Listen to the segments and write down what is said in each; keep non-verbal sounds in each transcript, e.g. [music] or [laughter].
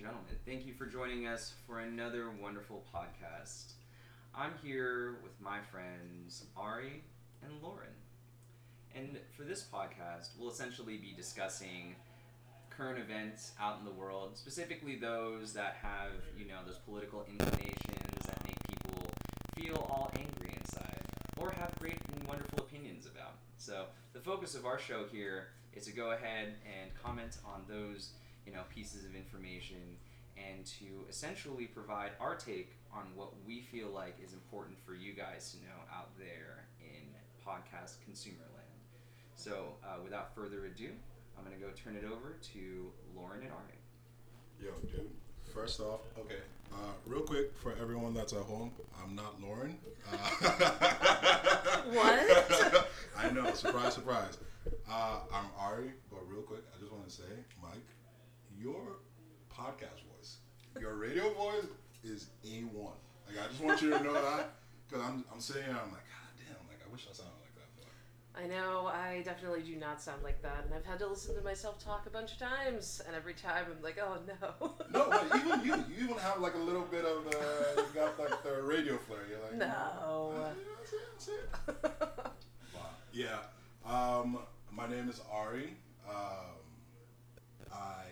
and gentlemen. Thank you for joining us for another wonderful podcast. I'm here with my friends Ari and Lauren. And for this podcast, we'll essentially be discussing current events out in the world, specifically those that have, you know, those political inclinations that make people feel all angry inside or have great and wonderful opinions about. So, the focus of our show here is to go ahead and comment on those, you know, pieces of information and to essentially provide our take on what we feel like is important for you guys to know out there in podcast consumer land. So, uh, without further ado, I'm going to go turn it over to Lauren and Ari. Yo, dude. First off, okay, uh, real quick for everyone that's at home, I'm not Lauren. Uh, What? [laughs] I know, surprise, surprise. Uh, I'm Ari, but real quick, I just want to say, Mike, your podcast voice, your radio voice is A1. Like, I just want you to know that because I'm, I'm sitting here, I'm like, God damn, like, I wish I sounded like that. But I know, I definitely do not sound like that, and I've had to listen to myself talk a bunch of times, and every time I'm like, oh no. [laughs] no, but even you, you even have like a little bit of the, you got like the radio flair. You're like, No. "Yeah, that's it, that's it." Wow. Yeah. Um, my name is Ari. Um, I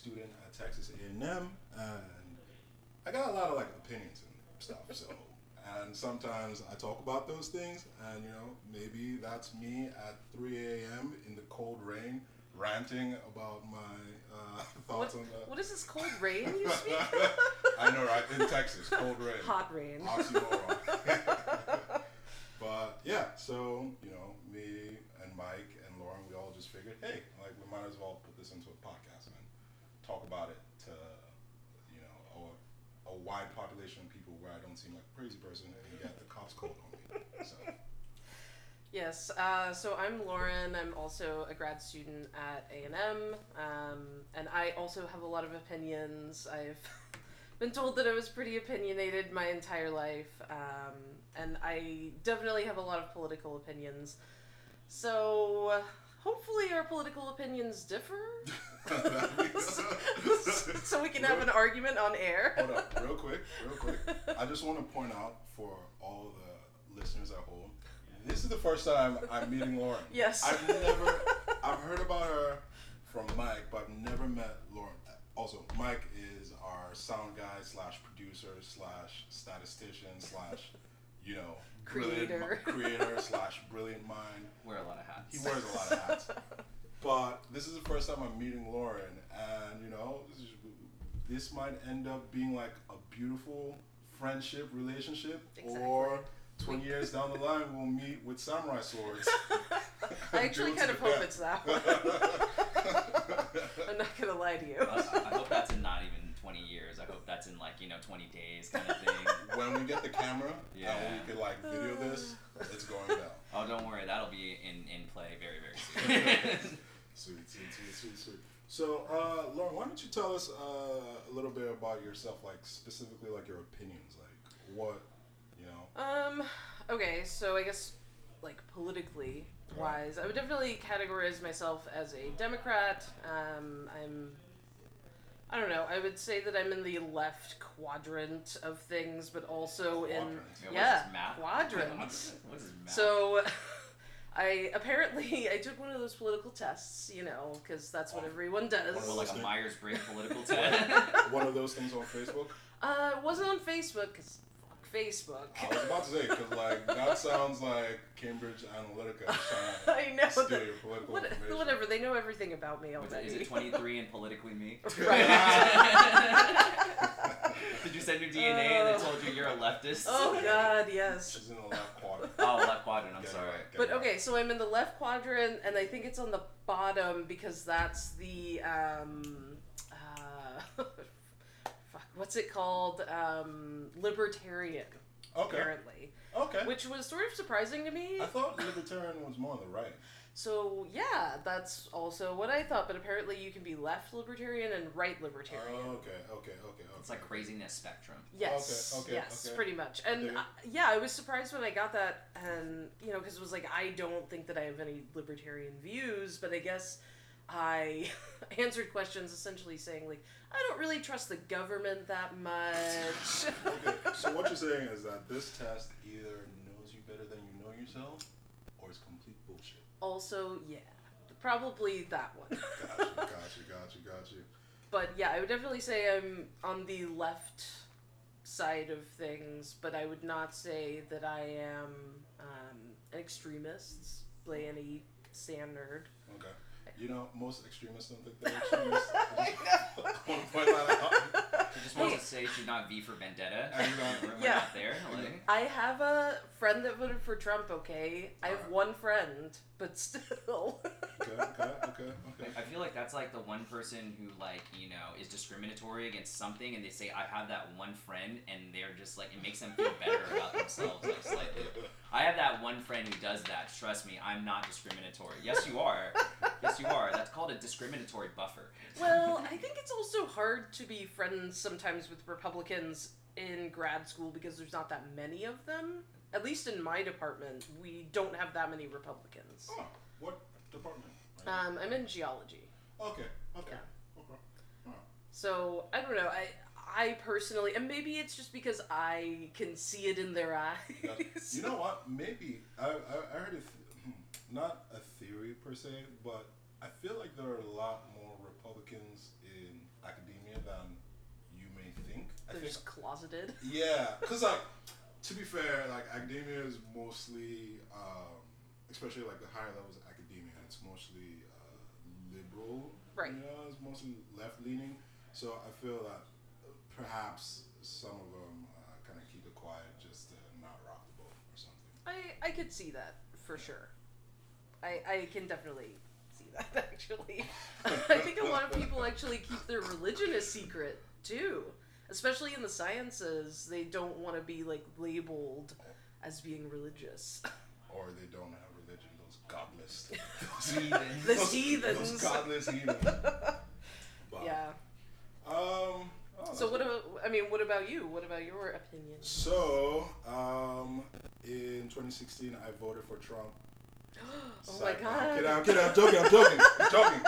student at Texas A&M, and I got a lot of like opinions and stuff. So, and sometimes I talk about those things, and you know, maybe that's me at 3 a.m. in the cold rain ranting about my uh, [laughs] what, thoughts on that. what is this cold rain you [laughs] speak? I know, right? In Texas, cold [laughs] rain. Hot rain. Oxymoron. but yeah, so you know, me and Mike and Lauren, we all just figured, hey, like we might as well put this into a talk about it to you know a, a wide population of people where I don't seem like a crazy person and get the cops called on me. So Yes, uh, so I'm Lauren. I'm also a grad student at A&M, um, and I also have a lot of opinions. I've [laughs] been told that I was pretty opinionated my entire life, um, and I definitely have a lot of political opinions. So hopefully our political opinions differ, [laughs] so we can have an argument on air. Hold up, real quick, real quick. I just want to point out for all the listeners at home, this is the first time I'm meeting Lauren. Yes. I've never, I've heard about her from Mike, but I've never met Lauren. Also, Mike is our sound guy slash producer slash statistician slash, you know, brilliant Creator. creator [laughs] slash brilliant mind. Wear a lot of hats. He wears a lot of hats. [laughs] But this is the first time I'm meeting Lauren, and you know, this, is, this might end up being like a beautiful friendship relationship, or 20 years down the line, we'll meet with samurai swords. [laughs] I actually Dudes kind of hope death. it's that one. I'm not gonna lie to you. I, I hope that's not even 20 years. I hope that's in like, you know, 20 days kind of thing. [laughs] when we get the camera, Yeah. and we could like video this, it's going [laughs] down. Oh, don't worry. That'll be in, in play very, very [laughs] soon. Sweet, sweet, sweet, sweet, sweet. So, uh, Lauren, why don't you tell us uh, a little bit about yourself, like specifically like your opinions, like what, you know? Um, okay, so I guess, like, politically wise, I would definitely categorize myself as a Democrat. Um, I'm. I don't know. I would say that I'm in the left quadrant of things, but also in Quadrant. what's Yeah, this map? quadrants. [laughs] What's? So, [laughs] I apparently I took one of those political tests, you know, because that's what everyone does. Well, like a [laughs] Thing. Myers Briggs political test. One of those things on Facebook. Uh, it wasn't on Facebook, cause fuck Facebook. I was about to say because like that sounds like Cambridge Analytica is trying [laughs] I know. steal that- your political what, information. whatever, they know everything about me What's already. it- Is it 23 and politically me? [laughs] Right. [laughs] Did you send your DNA and they told you you're a leftist? oh god, yes. She's in the left quadrant. Oh, left quadrant. I'm Get sorry. right, But right. okay, so I'm in the left quadrant, and I think it's on the bottom because that's the um, uh, fuck, what's it called? Um, libertarian, Okay. apparently, Okay. which was sort of surprising to me. I thought libertarian was more on the right. So yeah, that's also what I thought. But apparently, you can be left libertarian and right libertarian. Oh, okay, okay, okay, okay. It's like craziness spectrum. Yes. Okay, okay, yes, okay. pretty much. And dig it. uh, yeah, I was surprised when I got that, and you know, because it was like I don't think that I have any libertarian views, but I guess I [laughs] answered questions essentially saying like I don't really trust the government that much. [laughs] okay, so what you're saying is that this test either knows you better than you know yourself, or it's complete bullshit. also, yeah, probably that one. Gotcha, gotcha, gotcha, gotcha. But yeah, I would definitely say I'm on the left side of things, but I would not say that I am um, an extremist by any standard. Okay. You know, most extremists don't think they're extremists. [laughs] I [laughs] I want to point that out. She just wants to say she's not V for Vendetta. And, uh, We're, we're Yeah. not there. Like, I have a friend that voted for Trump, okay? I have Alright. one friend, but still. Okay, okay, okay, okay. I feel like that's like the one person who like you know is discriminatory against something, and they say I have that one friend, and they're just like it makes them feel better about themselves like slightly. I have that one friend who does that. Trust me, I'm not discriminatory. Yes, you are. [laughs] Yes, you are. That's called a discriminatory buffer. well, [laughs] I think it's also hard to be friends sometimes with Republicans in grad school because there's not that many of them. At least in my department, we don't have that many Republicans. Oh, what department? Um, I'm in geology. okay, okay, yeah. okay. So I don't know. I I personally, and maybe it's just because I can see it in their eyes. You know what? Maybe I, I, I heard a th- hmm, not a theory per se, but I feel like there are a lot more Republicans in academia than you may think. I They're think, just closeted. yeah, [laughs] because like to be fair, like academia is mostly, um, especially like the higher levels of academia, it's mostly uh, liberal. Right. You know, it's mostly left leaning. So I feel that perhaps some of them uh, kind of keep it quiet just to not rock the boat or something. I I could see that for sure. I I can definitely see that [laughs] actually. [laughs] I think a lot of people actually keep their religion a secret too. Especially in the sciences, they don't want to be like labeled as being religious. [laughs] Or they don't have religion, those godless. Heathens. The those, heathens. Those godless heathens. Yeah. Um. Oh, So what about I mean, what about you? What about your opinion? So, um, in 2016, I voted for Trump. [gasps] oh my Side- god. Kid, I'm kidding. I'm joking. I'm joking. I'm [laughs] joking.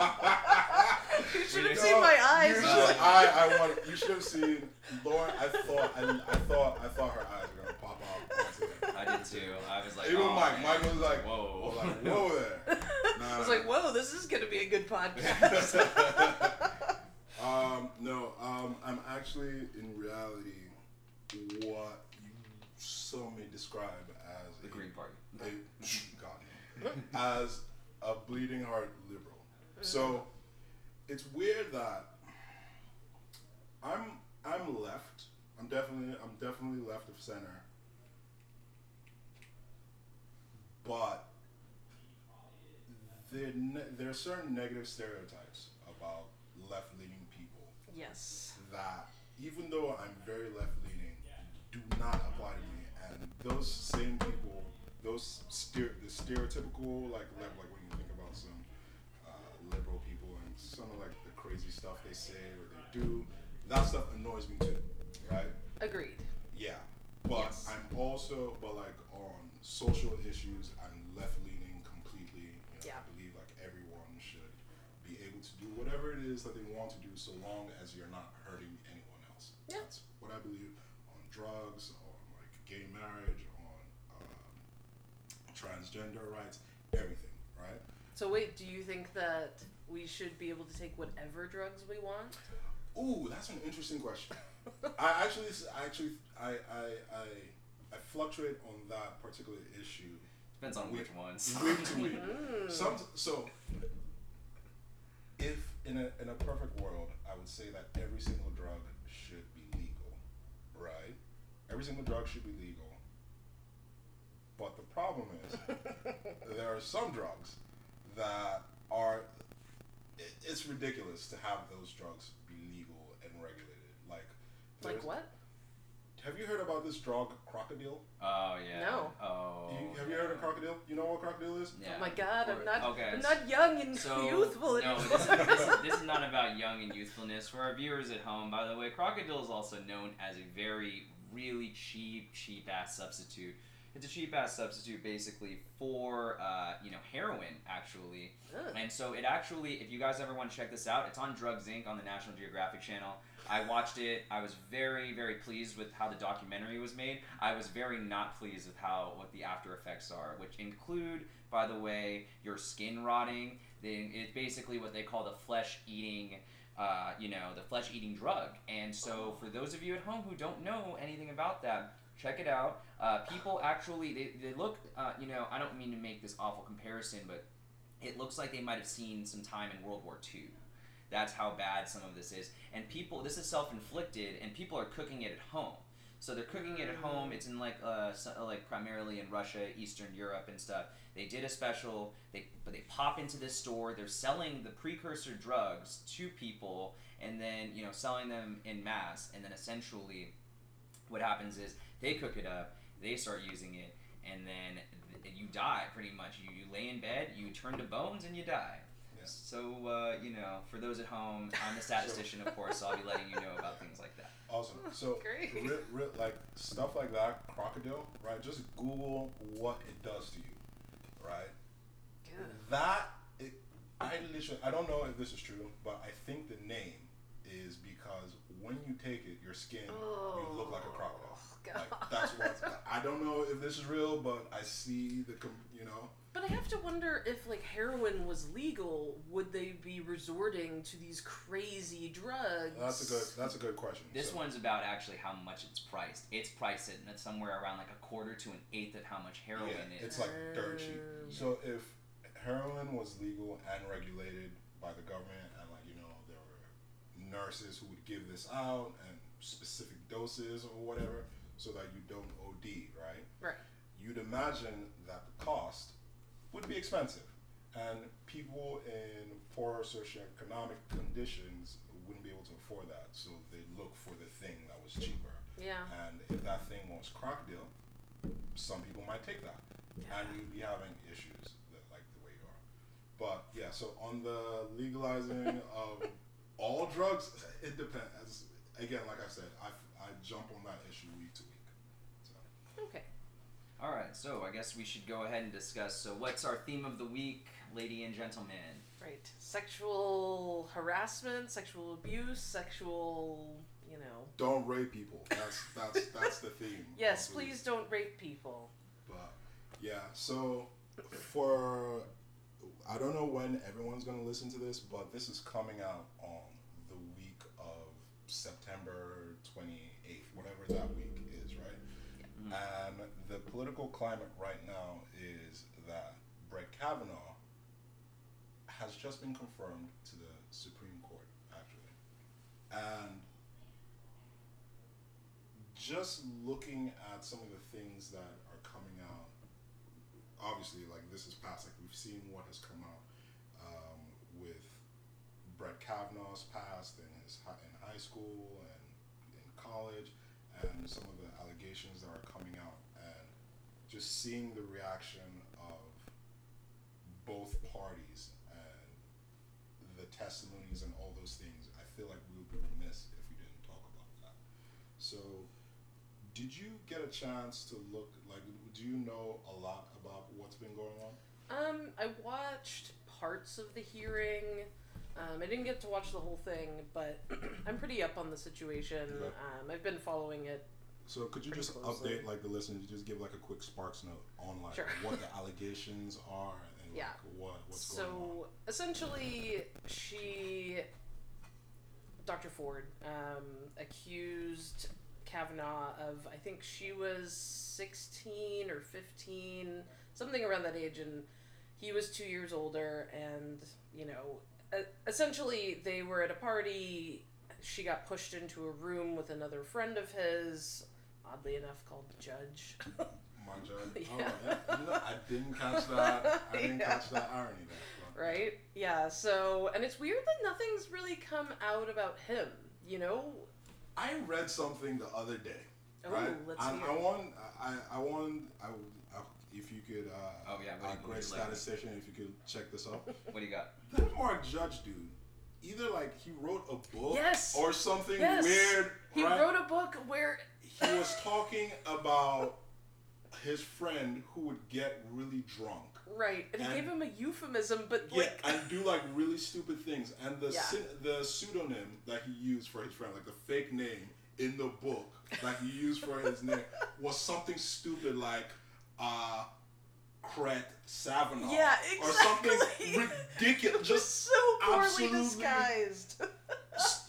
[laughs] you should have seen my eyes. You I should, I, I want. You should have seen Lauren. I thought. I, I thought. I thought her eyes were gonna pop out. once again. I did too. I was like, Even oh, Mike. man. Mike was like, whoa, was like, whoa there. Nah, [laughs] I was nah. like, whoa, this is gonna be a good podcast. No, um, I'm actually in reality what you some may describe as The a, Green Party. a [laughs] God, as a bleeding heart liberal. So it's weird that I'm I'm left. I'm definitely I'm definitely left of center. But there ne- there are certain negative stereotypes about left leaning people yes. that even though I'm very left leaning, do not apply to me. And those same people, those stere- the stereotypical like left, like when you think about some uh, liberal people and some of like the crazy stuff they say or they do, that stuff annoys me too, right? Agreed. Yeah, but Yes. I'm also, but like on social issues, I'm left leaning completely. You know, Yeah. I believe like everyone should be able to do whatever it is that they want to do, so long as you're not hurting anyone else. Yeah. That's what I believe on drugs, on like gay marriage, on um, transgender rights, everything. Right? So wait, do you think that we should be able to take whatever drugs we want? Ooh, that's an interesting question. [laughs] I actually, I actually, I, I, I, I fluctuate on that particular issue Depends on We- which ones. week to week. Mm. Some so if in a in a perfect world, I would say that every single drug should be legal, right? Every single drug should be legal. But the problem is [laughs] there are some drugs that are it, it's ridiculous to have those drugs be legal and regulated. Like like what? Have you heard about this drug crocodile? Oh yeah. No. Oh. You, have you heard of crocodile? You know what crocodile is? Yeah. oh my god, I'm not Okay. I'm not young and So youthful no, this is, this, is, [laughs] this is not about young and youthfulness. For our viewers at home, by the way, crocodile is also known as a very, really cheap, cheap ass substitute It's a cheap ass substitute basically for uh, you know heroin actually. Ugh. And so it actually, if you guys ever want to check this out, it's on Drugs Inc. on the National Geographic Channel. I watched it. I was very, very pleased with how the documentary was made. I was very not pleased with how what the after effects are, which include, by the way, your skin rotting. Then it's basically what they call the flesh eating. Uh, you know the flesh eating drug and so for those of you at home who don't know anything about that check it out uh, people actually they, they look uh, you know i don't mean to make this awful comparison but it looks like they might have seen some time in World War II. That's how bad some of this is. And people, this is self inflicted, and people are cooking it at home. So they're cooking it at home. It's in like uh, so- like primarily in Russia, Eastern Europe, and stuff. They did a special. They but they pop into this store. They're selling the precursor drugs to people, and then you know selling them in mass. And then essentially, what happens is they cook it up. They start using it, and then you die pretty much. You, you lay in bed, you turn to bones, and you die. Yeah. So uh, you know, for those at home, I'm a [laughs] statistician, of course. So I'll be letting you know about things like that. Awesome. [laughs] So, Great. ri- ri- like stuff like that, crocodile, right? Just Google what it does to you, right? Yeah. That it, I literally, I don't know if this is true, but I think the name is because when you take it, your skin, you look like a crocodile. Oh, God. Like that's what [laughs] I don't know if this is real, but I see the, you know, But I have to wonder if like heroin was legal, would they be resorting to these crazy drugs? that's a good, that's a good question. This So- one's about actually how much it's priced. It's priced at somewhere around like a quarter to an eighth of how much heroin Yeah, is. it's like dirt cheap. Um, So if heroin was legal and regulated by the government, and like you know there were nurses who would give this out and specific doses or whatever, so that you don't OD, right? Right. You'd imagine that the cost would be expensive, and people in poorer socioeconomic conditions wouldn't be able to afford that, so they look for the thing that was cheaper. Yeah. And if that thing was crocodile, some people might take that, and you'd be having issues that, like the way you are. But yeah, so on the legalizing [laughs] of all drugs, it depends. Again, like I said, I, I jump on that issue week to week. So Okay. All right, so I guess we should go ahead and discuss. So, what's our theme of the week, lady and gentlemen? Right. Sexual harassment, sexual abuse, sexual, you know. don't rape people. That's that's that's the theme. Yes, of the week. please don't rape people. But yeah, so for I don't know when everyone's gonna listen to this, but this is coming out on the week of September twenty eighth, whatever that week is, right? Mhm. And the political climate right now is that Brett Kavanaugh has just been confirmed to the Supreme Court, actually, and just looking at some of the things that are coming out, obviously, like this is past, like we've seen what has come out um, with Brett Kavanaugh's past in his hi- in high school and in college, and some of the allegations that are coming out, just seeing the reaction of both parties and the testimonies and all those things, I feel like we would be remiss if we didn't talk about that. So, did you get a chance to look like? Do you know a lot about what's been going on? Um, I watched parts of the hearing. Um, I didn't get to watch the whole thing, but [clears throat] I'm pretty up on the situation. Okay. Um, I've been following it. So, could you just closely. update like the listeners? Just give like a quick Sparks note on like Sure. what the allegations are and Yeah. like what what's so going on. So essentially, she, Dr. Ford, um, accused Kavanaugh of I think she was 16 or 15, something around that age, and he was two years older. And you know, essentially, they were at a party. She got pushed into a room with another friend of his, oddly enough called judge. [laughs] My judge. [laughs] Yeah. Oh, yeah. You know, I didn't catch that. I [laughs] didn't Yeah. catch that irony there. but- right? Yeah. So, and it's weird that nothing's really come out about him. You know? I read something the other day. Oh, right? let's I, hear. I want. I, I want. I, I, if you could. Uh, Oh, yeah, what a do you- what great do you statistician. If you could check this out. What do you got? that Mark Judge dude. Either like he wrote a book. Yes. Or something Yes. weird. He right? wrote a book where he was talking about his friend who would get really drunk. Right, and, And- he gave him a euphemism, but Yeah, like, and do like really stupid things. And the Yeah. the pseudonym that he used for his friend, like the fake name in the book that he used for his name, [laughs] was something stupid like uh Cret Savanaugh. Yeah, exactly. Or something [laughs] ridiculous. just so poorly absolutely- disguised. [laughs]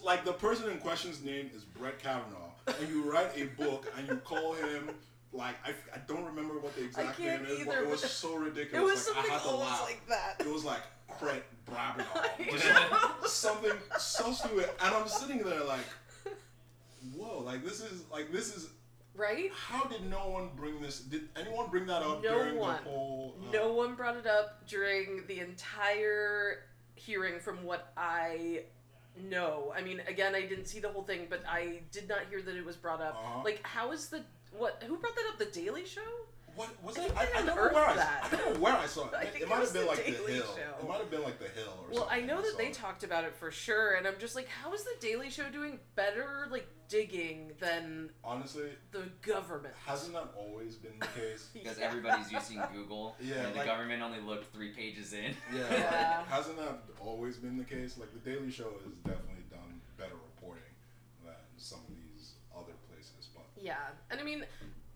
like the person in question's name is Brett Kavanaugh, and you write a book and you call him like I, I don't remember what the exact name is, but it was so it ridiculous. was like, something I had to always laugh. like that. It was like Cret Brabanaugh. [laughs] I or know. something so stupid, and I'm sitting there like, whoa, like this is like this is. Right? How did no one bring this? Did anyone bring that up No during one. the whole? uh, No one brought it up during the entire hearing from what I know. I mean, again, I didn't see the whole thing, but I did not hear that it was brought up. Uh-huh. Like, how is the. What? Who brought that up? The Daily Show? What was I it? think I, I don't know where I, that. I don't know where I saw it. [laughs] I It, think it might was have been the like the Daily Hill. Show. It might have been like the Hill or something. Well, I know that saw they it. talked about it for sure, and I'm just like, how is the Daily Show doing better, like, digging than Honestly, the government? hasn't that always been the case? [laughs] Because Yeah. everybody's using Google, [laughs] Yeah, and the like- government only looked three pages in. Yeah. Yeah. Hasn't that always been the case? Like the Daily Show has definitely done better reporting than some of these other places. But Yeah, and I mean,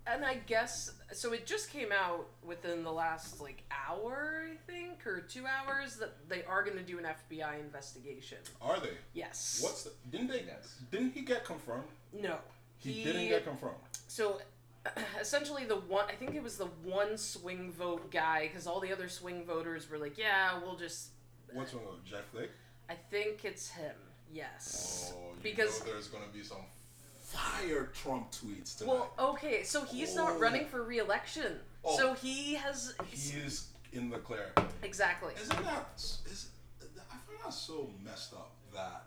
and I guess so. It just came out within the last like hour, I think, or two hours that they are going to do an FBI investigation. are they? Yes. What's the? Didn't they? Yes. Didn't he get confirmed? no? He, didn't get confirmed. So [clears throat] essentially, the one I think it was the one swing vote guy because all the other swing voters were like, "Yeah, we'll just." What's one? Jeff Flake. I think it's him. Yes. Oh, you because know there's gonna be some fire Trump tweets tonight. well, okay, so he's not Oh. running for re-election. Oh. So he has he is in the clear. exactly. Isn't that? Is I find that so messed up that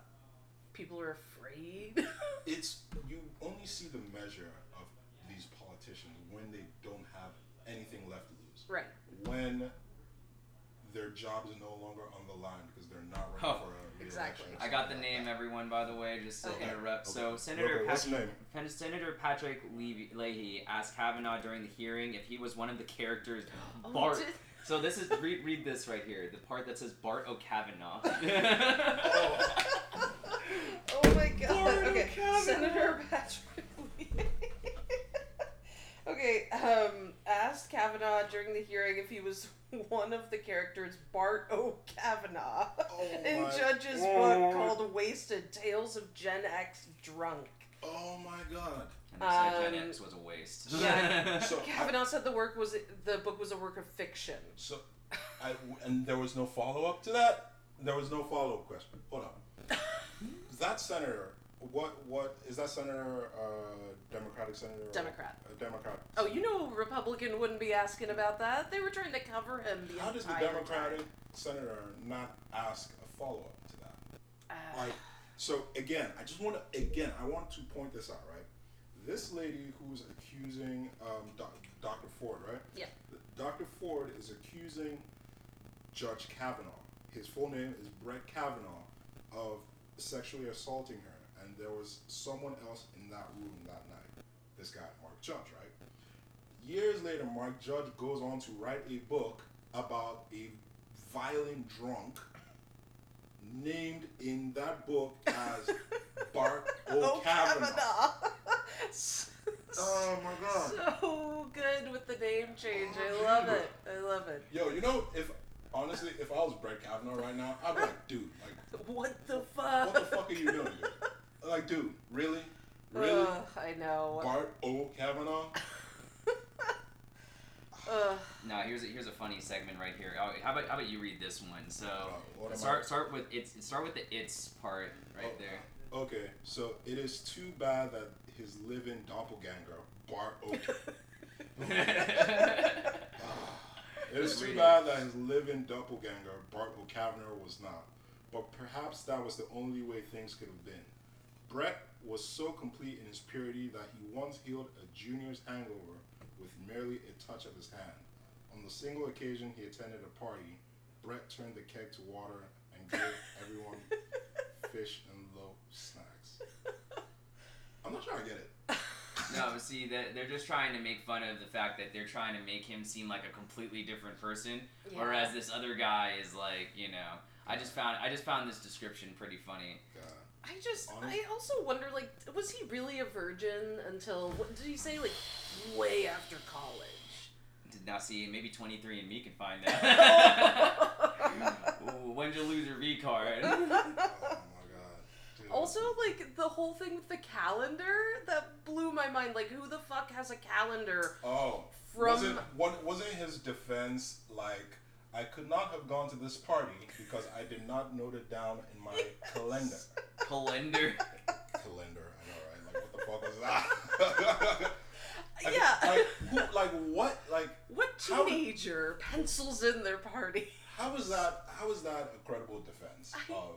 People are afraid. [laughs] it's you only see the measure of these politicians when they don't have anything left to lose. right. When their job is no longer on the line because they're not running Oh, for a re-election. Exactly. I got the name, everyone, by the way, just to Okay. interrupt. So, Senator Okay, what's the Patrick. Pen- Senator Patrick Levy- Leahy asked Kavanaugh during the hearing if he was one of the characters [gasps] Oh, Bart. did- So this is read read this right here, the part that says Bart O'Kavanaugh. [laughs] [laughs] Oh. [laughs] oh my god. Bart okay. Kavanaugh. Senator Patrick Lee. Okay, um, asked Kavanaugh during the hearing if he was [laughs] one of the characters Bart O'Kavanaugh Oh in Judge's oh. book called Wasted Tales of Gen X Drunk. Oh my god. and they said Gen Um, X was a waste. yeah. [laughs] So Kavanaugh said the work was the book was a work of fiction. So, I, and there was no follow up to that. There was no follow up question. Hold on. [laughs] that senator, what what is that senator? Uh, Democratic senator. or- Democrat. A Democrat. Oh, you know, a Republican wouldn't be asking about that. They were trying to cover him the How does the Democratic time. senator not ask a follow up to that? Uh, Like, so again, I just want to again, I want to point this out, right? This lady who's accusing um, doc, Dr. Ford, right? Yeah. Dr. Ford is accusing Judge Kavanaugh. His full name is Brett Kavanaugh of sexually assaulting her, there was someone else in that room that night. This guy, Mark Judge, right? Years later, Mark Judge goes on to write a book about a violent drunk named in that book as [laughs] Bart oh, O'Kavanaugh. [laughs] Oh my god. So good with the name change. Oh, I love it. I love it. Yo, you know, if honestly, if I was Brett Kavanaugh right now, I'd be like, dude, like, What the fuck? what the fuck are you doing? [laughs] Like, dude, really, really, Ugh, I know. Bart O. Kavanaugh? [laughs] Ugh. now here's a, here's a funny segment right here. Oh, how about how about you read this one? So Uh, what am start start with it's start with the it's part right Oh. there. Okay, so it is too bad that his living doppelganger, Bart O. [laughs] It is too bad that his living doppelganger, Bart O'Kavanaugh, was not. But perhaps that was the only way things could have been. Brett was so complete in his purity that he once healed a junior's hangover with merely a touch of his hand. On the single occasion he attended a party, Brett turned the keg to water and gave [laughs] everyone fish and low snacks. I'm not sure I get it. [laughs] no, see that they're just trying to make fun of the fact that they're trying to make him seem like a completely different person, Yeah. whereas this other guy is like, you know, I just found I just found this description pretty funny. God. I just, Honest- I also wonder, like, was he really a virgin until what did he say, like, way after college? Did not see maybe 23 and me can find [laughs] that. [laughs] Ooh, when'd you lose your V card? [laughs] Oh my god. Dude. also, like, the whole thing with the calendar that blew my mind. Like, who the fuck has a calendar Oh, from? wasn't what wasn't his defense like? I could not have gone to this party because I did not note it down in my calendar. Calendar. Calendar, I know, right? Like, what the fuck was that? [laughs] Like, yeah. Like, who, like what? Like, what how- teenager pencils in their party? how is that? How is that a credible defense I- of?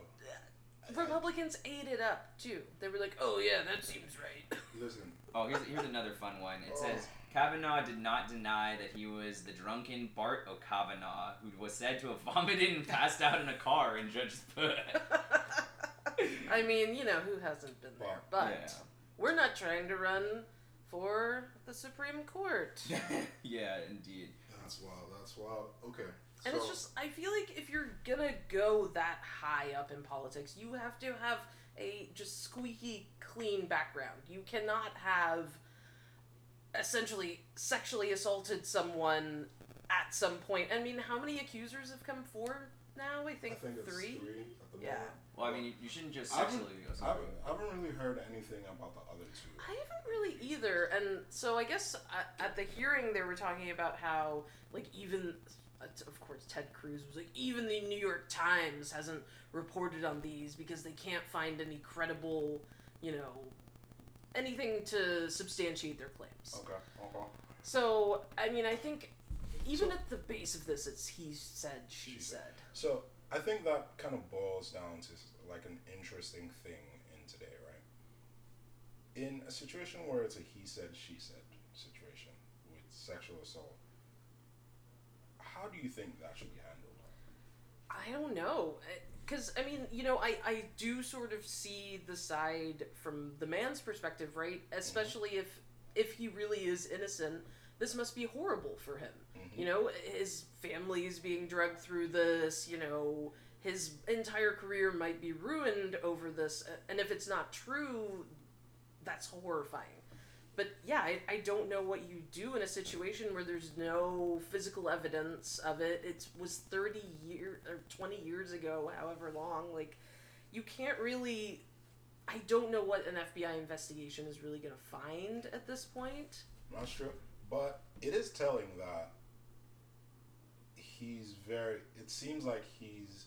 Republicans ate it up too. They were like, "Oh yeah, that seems right." Listen, Oh, here's, here's another fun one. It says Kavanaugh did not deny that he was the drunken Bart O'Kavanaugh who was said to have vomited and passed out in a car in Judge's Put. [laughs] I mean, you know, who hasn't been there? But Yeah. we're not trying to run for the Supreme Court. [laughs] yeah, indeed. that's wild. That's wild. Okay. And so, it's just, I feel like if you're gonna go that high up in politics, you have to have a just squeaky clean background. You cannot have essentially sexually assaulted someone at some point. I mean, how many accusers have come forward now? I I think, think it's three. three at the Yeah. moment. Well, I mean, you, you shouldn't just I haven't, sexually go I haven't, I haven't really heard anything about the other two. I haven't really either, and so I guess at, at the hearing they were talking about how, like, even uh, of course Ted Cruz was like, even the New York Times hasn't reported on these because they can't find any credible, you know, anything to substantiate their claims. Okay. Okay. So I mean, I think even So- at the base of this, it's he said, she, She said. said. So I think that kind of boils down to like an interesting thing in today, right? In a situation where it's a he said, she said situation with sexual assault, how do you think that should be handled? I don't know. Because, I mean, you know, I, I do sort of see the side from the man's perspective, right? Especially if if he really is innocent, this must be horrible for him. Mhm. You know, his family is being drugged through this, you know, his entire career might be ruined over this. And if it's not true, that's horrifying. But yeah, I, I don't know what you do in a situation where there's no physical evidence of it. It was 30 years or 20 years ago, however long. Like, you can't really. I don't know what an FBI investigation is really going to find at this point. That's true. But it is telling that he's very it seems like he's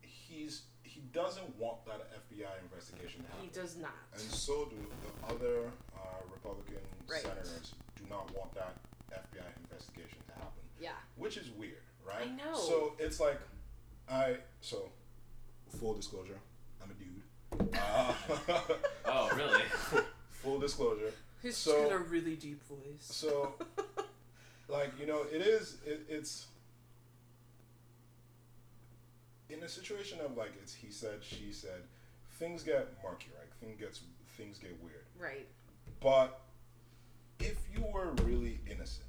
he's he doesn't want that FBI investigation to happen. He does not. And so do the other uh, Republican Right. senators do not want that FBI investigation to happen, Yeah. which is weird, right? I know. So it's like, I so full disclosure, I'm a dude. Uh, [laughs] Oh, really? [laughs] full disclosure. He's So- got a really deep voice. So, [laughs] like you know, it is. It, it's in a situation of like it's he said, she said. Things get murky, right? Things gets things get weird. right. But if you were really innocent,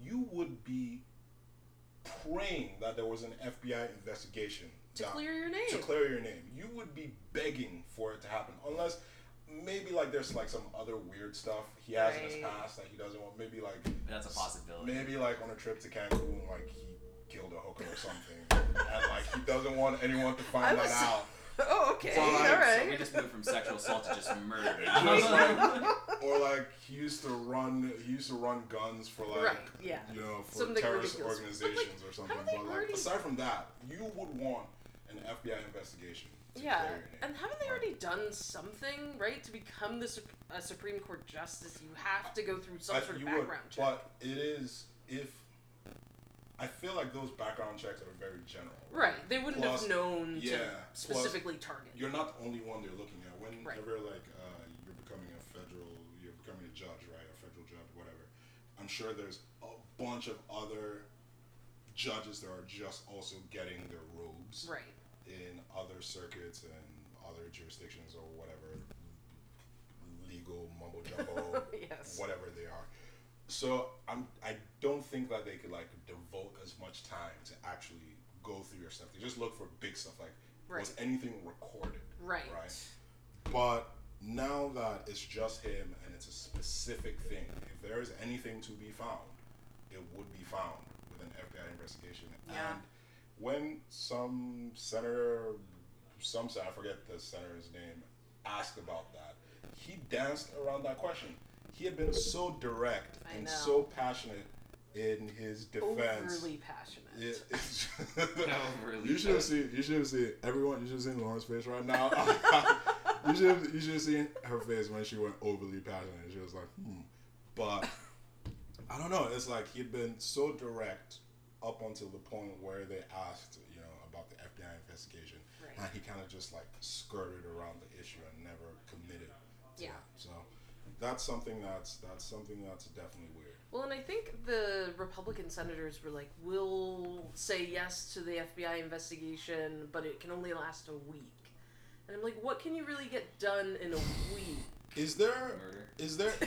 you would be praying that there was an FBI investigation To that- clear your name. to clear your name. You would be begging for it to happen, unless maybe like there's like some other weird stuff he has in his past that he doesn't want. Maybe like That's a possibility. maybe like on a trip to Cancun, like he killed a hooker or something, and like he doesn't want anyone to find was- that out. [laughs] Oh, okay. So, like, All So we just moved from sexual assault to just murder. [laughs] Just like, or like he used to run, he used to run guns for like, Right, yeah. you know, for Something terrorist ridiculous. But, like, organizations or something. haven't they But like, aside from that, you would want an FBI investigation. Yeah, clear your name. and haven't they already done something, right? To become the Sup- a Supreme Court justice, you have to go through some I- sort of you would, background check. but it is if I feel like those background checks are very general. Right, they wouldn't Plus- have known yeah, to specifically target. You're not the only one they're looking at. Right. Whenever like uh, you're becoming a federal, you're becoming a judge, right? A federal judge, whatever. I'm sure there's a bunch of other judges that are just also getting their robes Right. in other circuits and other jurisdictions or whatever legal mumbo jumbo, [laughs] yes. whatever they are. So I'm I don't think that they could like devote as much time to actually go through your stuff. They just look for big stuff like Right. was anything recorded, Right. right? But now that it's just him and it's a specific thing, if there is anything to be found, it would be found with an FBI investigation. Yeah. And when some senator, some sen- I forget the senator's name, asked about that, he danced around that question. He had been so direct I and know. so passionate in his defense. Overly passionate. It, it's [laughs] [laughs] Overly you should have seen. You should have seen everyone. You should have seen Lauren's face right now. [laughs] you should. Have, you should have seen her face when she went overly passionate. She was like, hmm. But I don't know. It's like he'd been so direct up until the point where they asked, you know, about the FBI investigation, Right. and he kind of just like skirted around the issue and never committed. To Yeah. it. So that's something that's that's something that's definitely weird. Well, and I think the Republican senators were like, "We'll say yes to the FBI investigation, but it can only last a week." And I'm like, "What can you really get done in a week?" Is there? Murder. Is there? [laughs]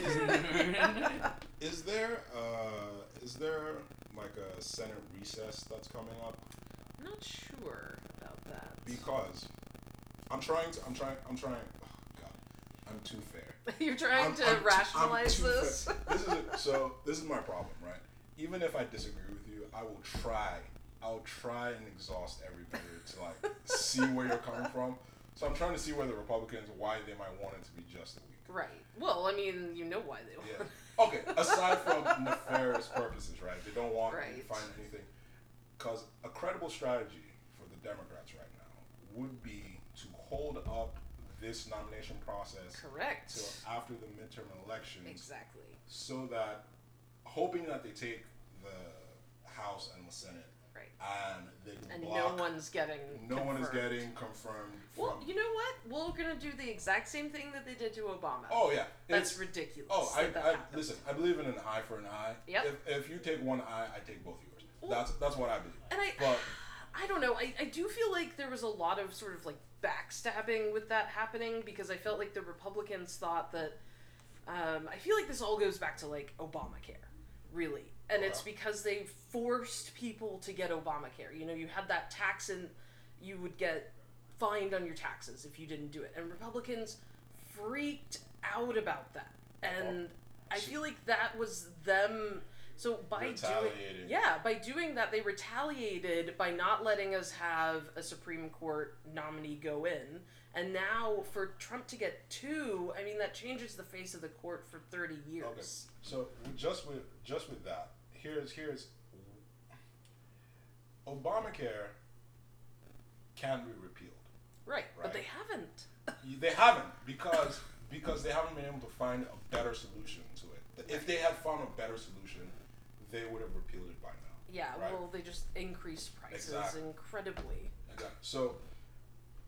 Is, Is there uh is there like a Senate recess that's coming up? I'm not sure about that. Because I'm trying to I'm trying I'm trying oh god. I'm too fair. [laughs] You're trying I'm- to I'm rationalize too this. This is it. so this is my problem, right? Even if I disagree with you, I will try. I'll try and exhaust every everybody to like see where you're coming from. So I'm trying to see where the Republicans why they might want it to be just a week. right. Well, I mean, you know why they want. Yeah. Okay. Aside from nefarious purposes, right? They don't want to find anything. Because a credible strategy for the Democrats right now would be to hold up this nomination process Correct. till after the midterm elections, Exactly. so that hoping that they take the House and the Senate, Right. and they And block. no one's getting. no one is confirmed. getting confirmed. Well, you know what? We're gonna do the exact same thing that they did to Obama. oh yeah, That's It's- ridiculous. Oh, I, that that I listen. I believe in an eye for an eye. Yep. If, if you take one eye, I take both of yours. Well- that's that's what I believe. And I, But I don't know. I, I do feel like there was a lot of sort of like backstabbing with that happening because I felt like the Republicans thought that. Um, I feel like this all goes back to like Obamacare, really, and it's because they forced people to get Obamacare. You know, you had that tax and you would get fined on your taxes if you didn't do it, and Republicans freaked out about that, and I feel like that was them. So by doing yeah, by doing that, they retaliated by not letting us have a Supreme Court nominee go in. And now, for Trump to get two, I mean, that changes the face of the court for 30 years. okay, so just with just with that, here's here's Obamacare can be repealed. Right, but they haven't. They haven't because because they haven't been able to find a better solution to it. If they had found a better solution, they would have repealed it by now. Yeah, Right. well, they just increased prices Exactly. incredibly. Exactly. So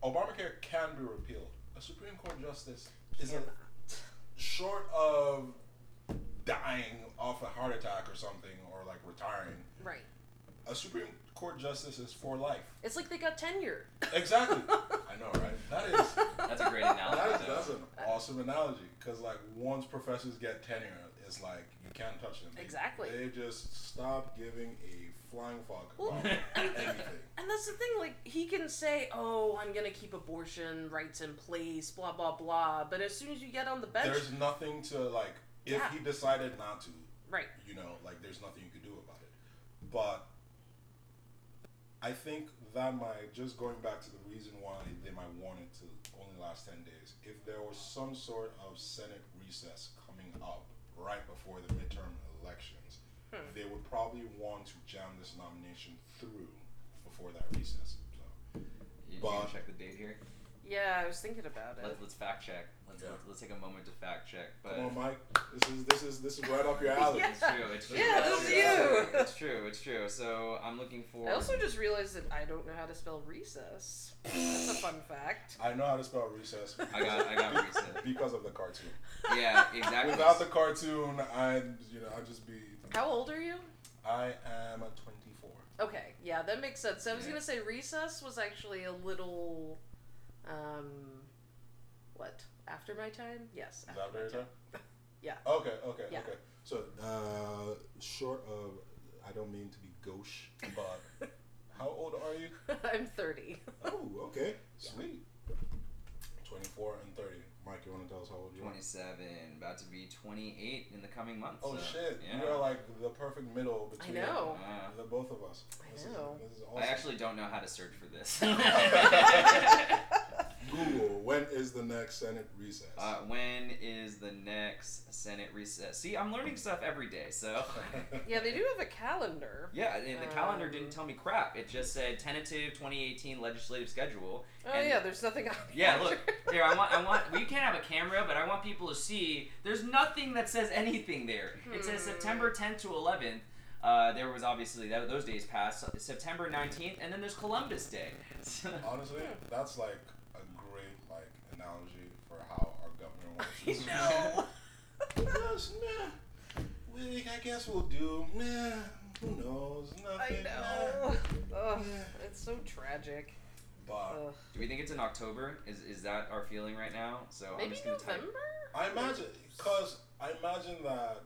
Obamacare can be repealed. A Supreme Court justice is a short of dying off a heart attack or something or like retiring. Right. A Supreme Court justice is for life. It's like they got tenure. Exactly. [laughs] I know, right? That is That's a great analogy. [laughs] that is that's an awesome analogy because like once professors get tenure, it's like you can't touch them. They- Exactly. They just stop giving a flying fuck Well, about and- anything. And that's the thing, like, he can say, oh, I'm gonna keep abortion rights in place, blah, blah, blah. But as soon as you get on the bench. There's nothing to like if Yeah. he decided not to, Right. you know, like there's nothing you could do about it. But I think that might just going back to the reason why they might want it to only last ten days. If there was some sort of Senate recess coming up right before the midterm elections, Hmm. they would probably want to jam this nomination through before that recess. So You, you But- can check the date here. Yeah, I was thinking about it. Let's, let's fact check. Let's, Yeah. let's let's take a moment to fact check. But come on, Mike. This is this is this is right up your alley. Yeah. [laughs] it's true. It's true. Yeah, it's that's true, you. It's true. It's true. So I'm looking for. I also just realized that I don't know how to spell recess. That's a fun fact. I know how to spell recess. I got I got recess. because of the cartoon. Yeah, exactly. Without the cartoon, I'd you know I'd just be. How old are you? I am a 24. Okay, yeah, that makes sense. So I was Yeah. gonna say recess was actually a little, um, what after my time? Yes, Is after that my time. time? [laughs] Yeah. Okay, okay, Yeah. okay. So, uh, short of, I don't mean to be gauche, but [laughs] how old are you? [laughs] I'm 30. Oh, okay, sweet. 24 and 30. Mike, you want to tell us how old you are? 27, about to be 28 in the coming months. Oh so, shit! Yeah. You are like the perfect middle between know. The both of us. I This know. Is, this is awesome. I actually don't know how to search for this. Google when is the next Senate recess? uh, when is the next Senate recess? See, I'm learning stuff every day, so. [laughs] Yeah, they do have a calendar. Yeah, and the calendar Um, didn't tell me crap. It just said tentative 2018 legislative schedule. Oh And- yeah, there's nothing on the Yeah, look here. I want, I want. [laughs] We can't have a camera, but I want people to see. There's nothing that says anything there. It says Hmm. September 10th to 11th. Uh, there was obviously that, those days passed. September 19th, and then there's Columbus Day. [laughs] Honestly, that's like a great like analogy for how our government works. [laughs] I It's know. Just, nah, we, I guess we'll do. Nah, who knows? Nothing. I Nothing. know. Ugh, Yeah. it's so tragic. But Ugh. Do we think it's in October? Is is that our feeling right now? So I'm Maybe just gonna type. November. I imagine, cause I imagine that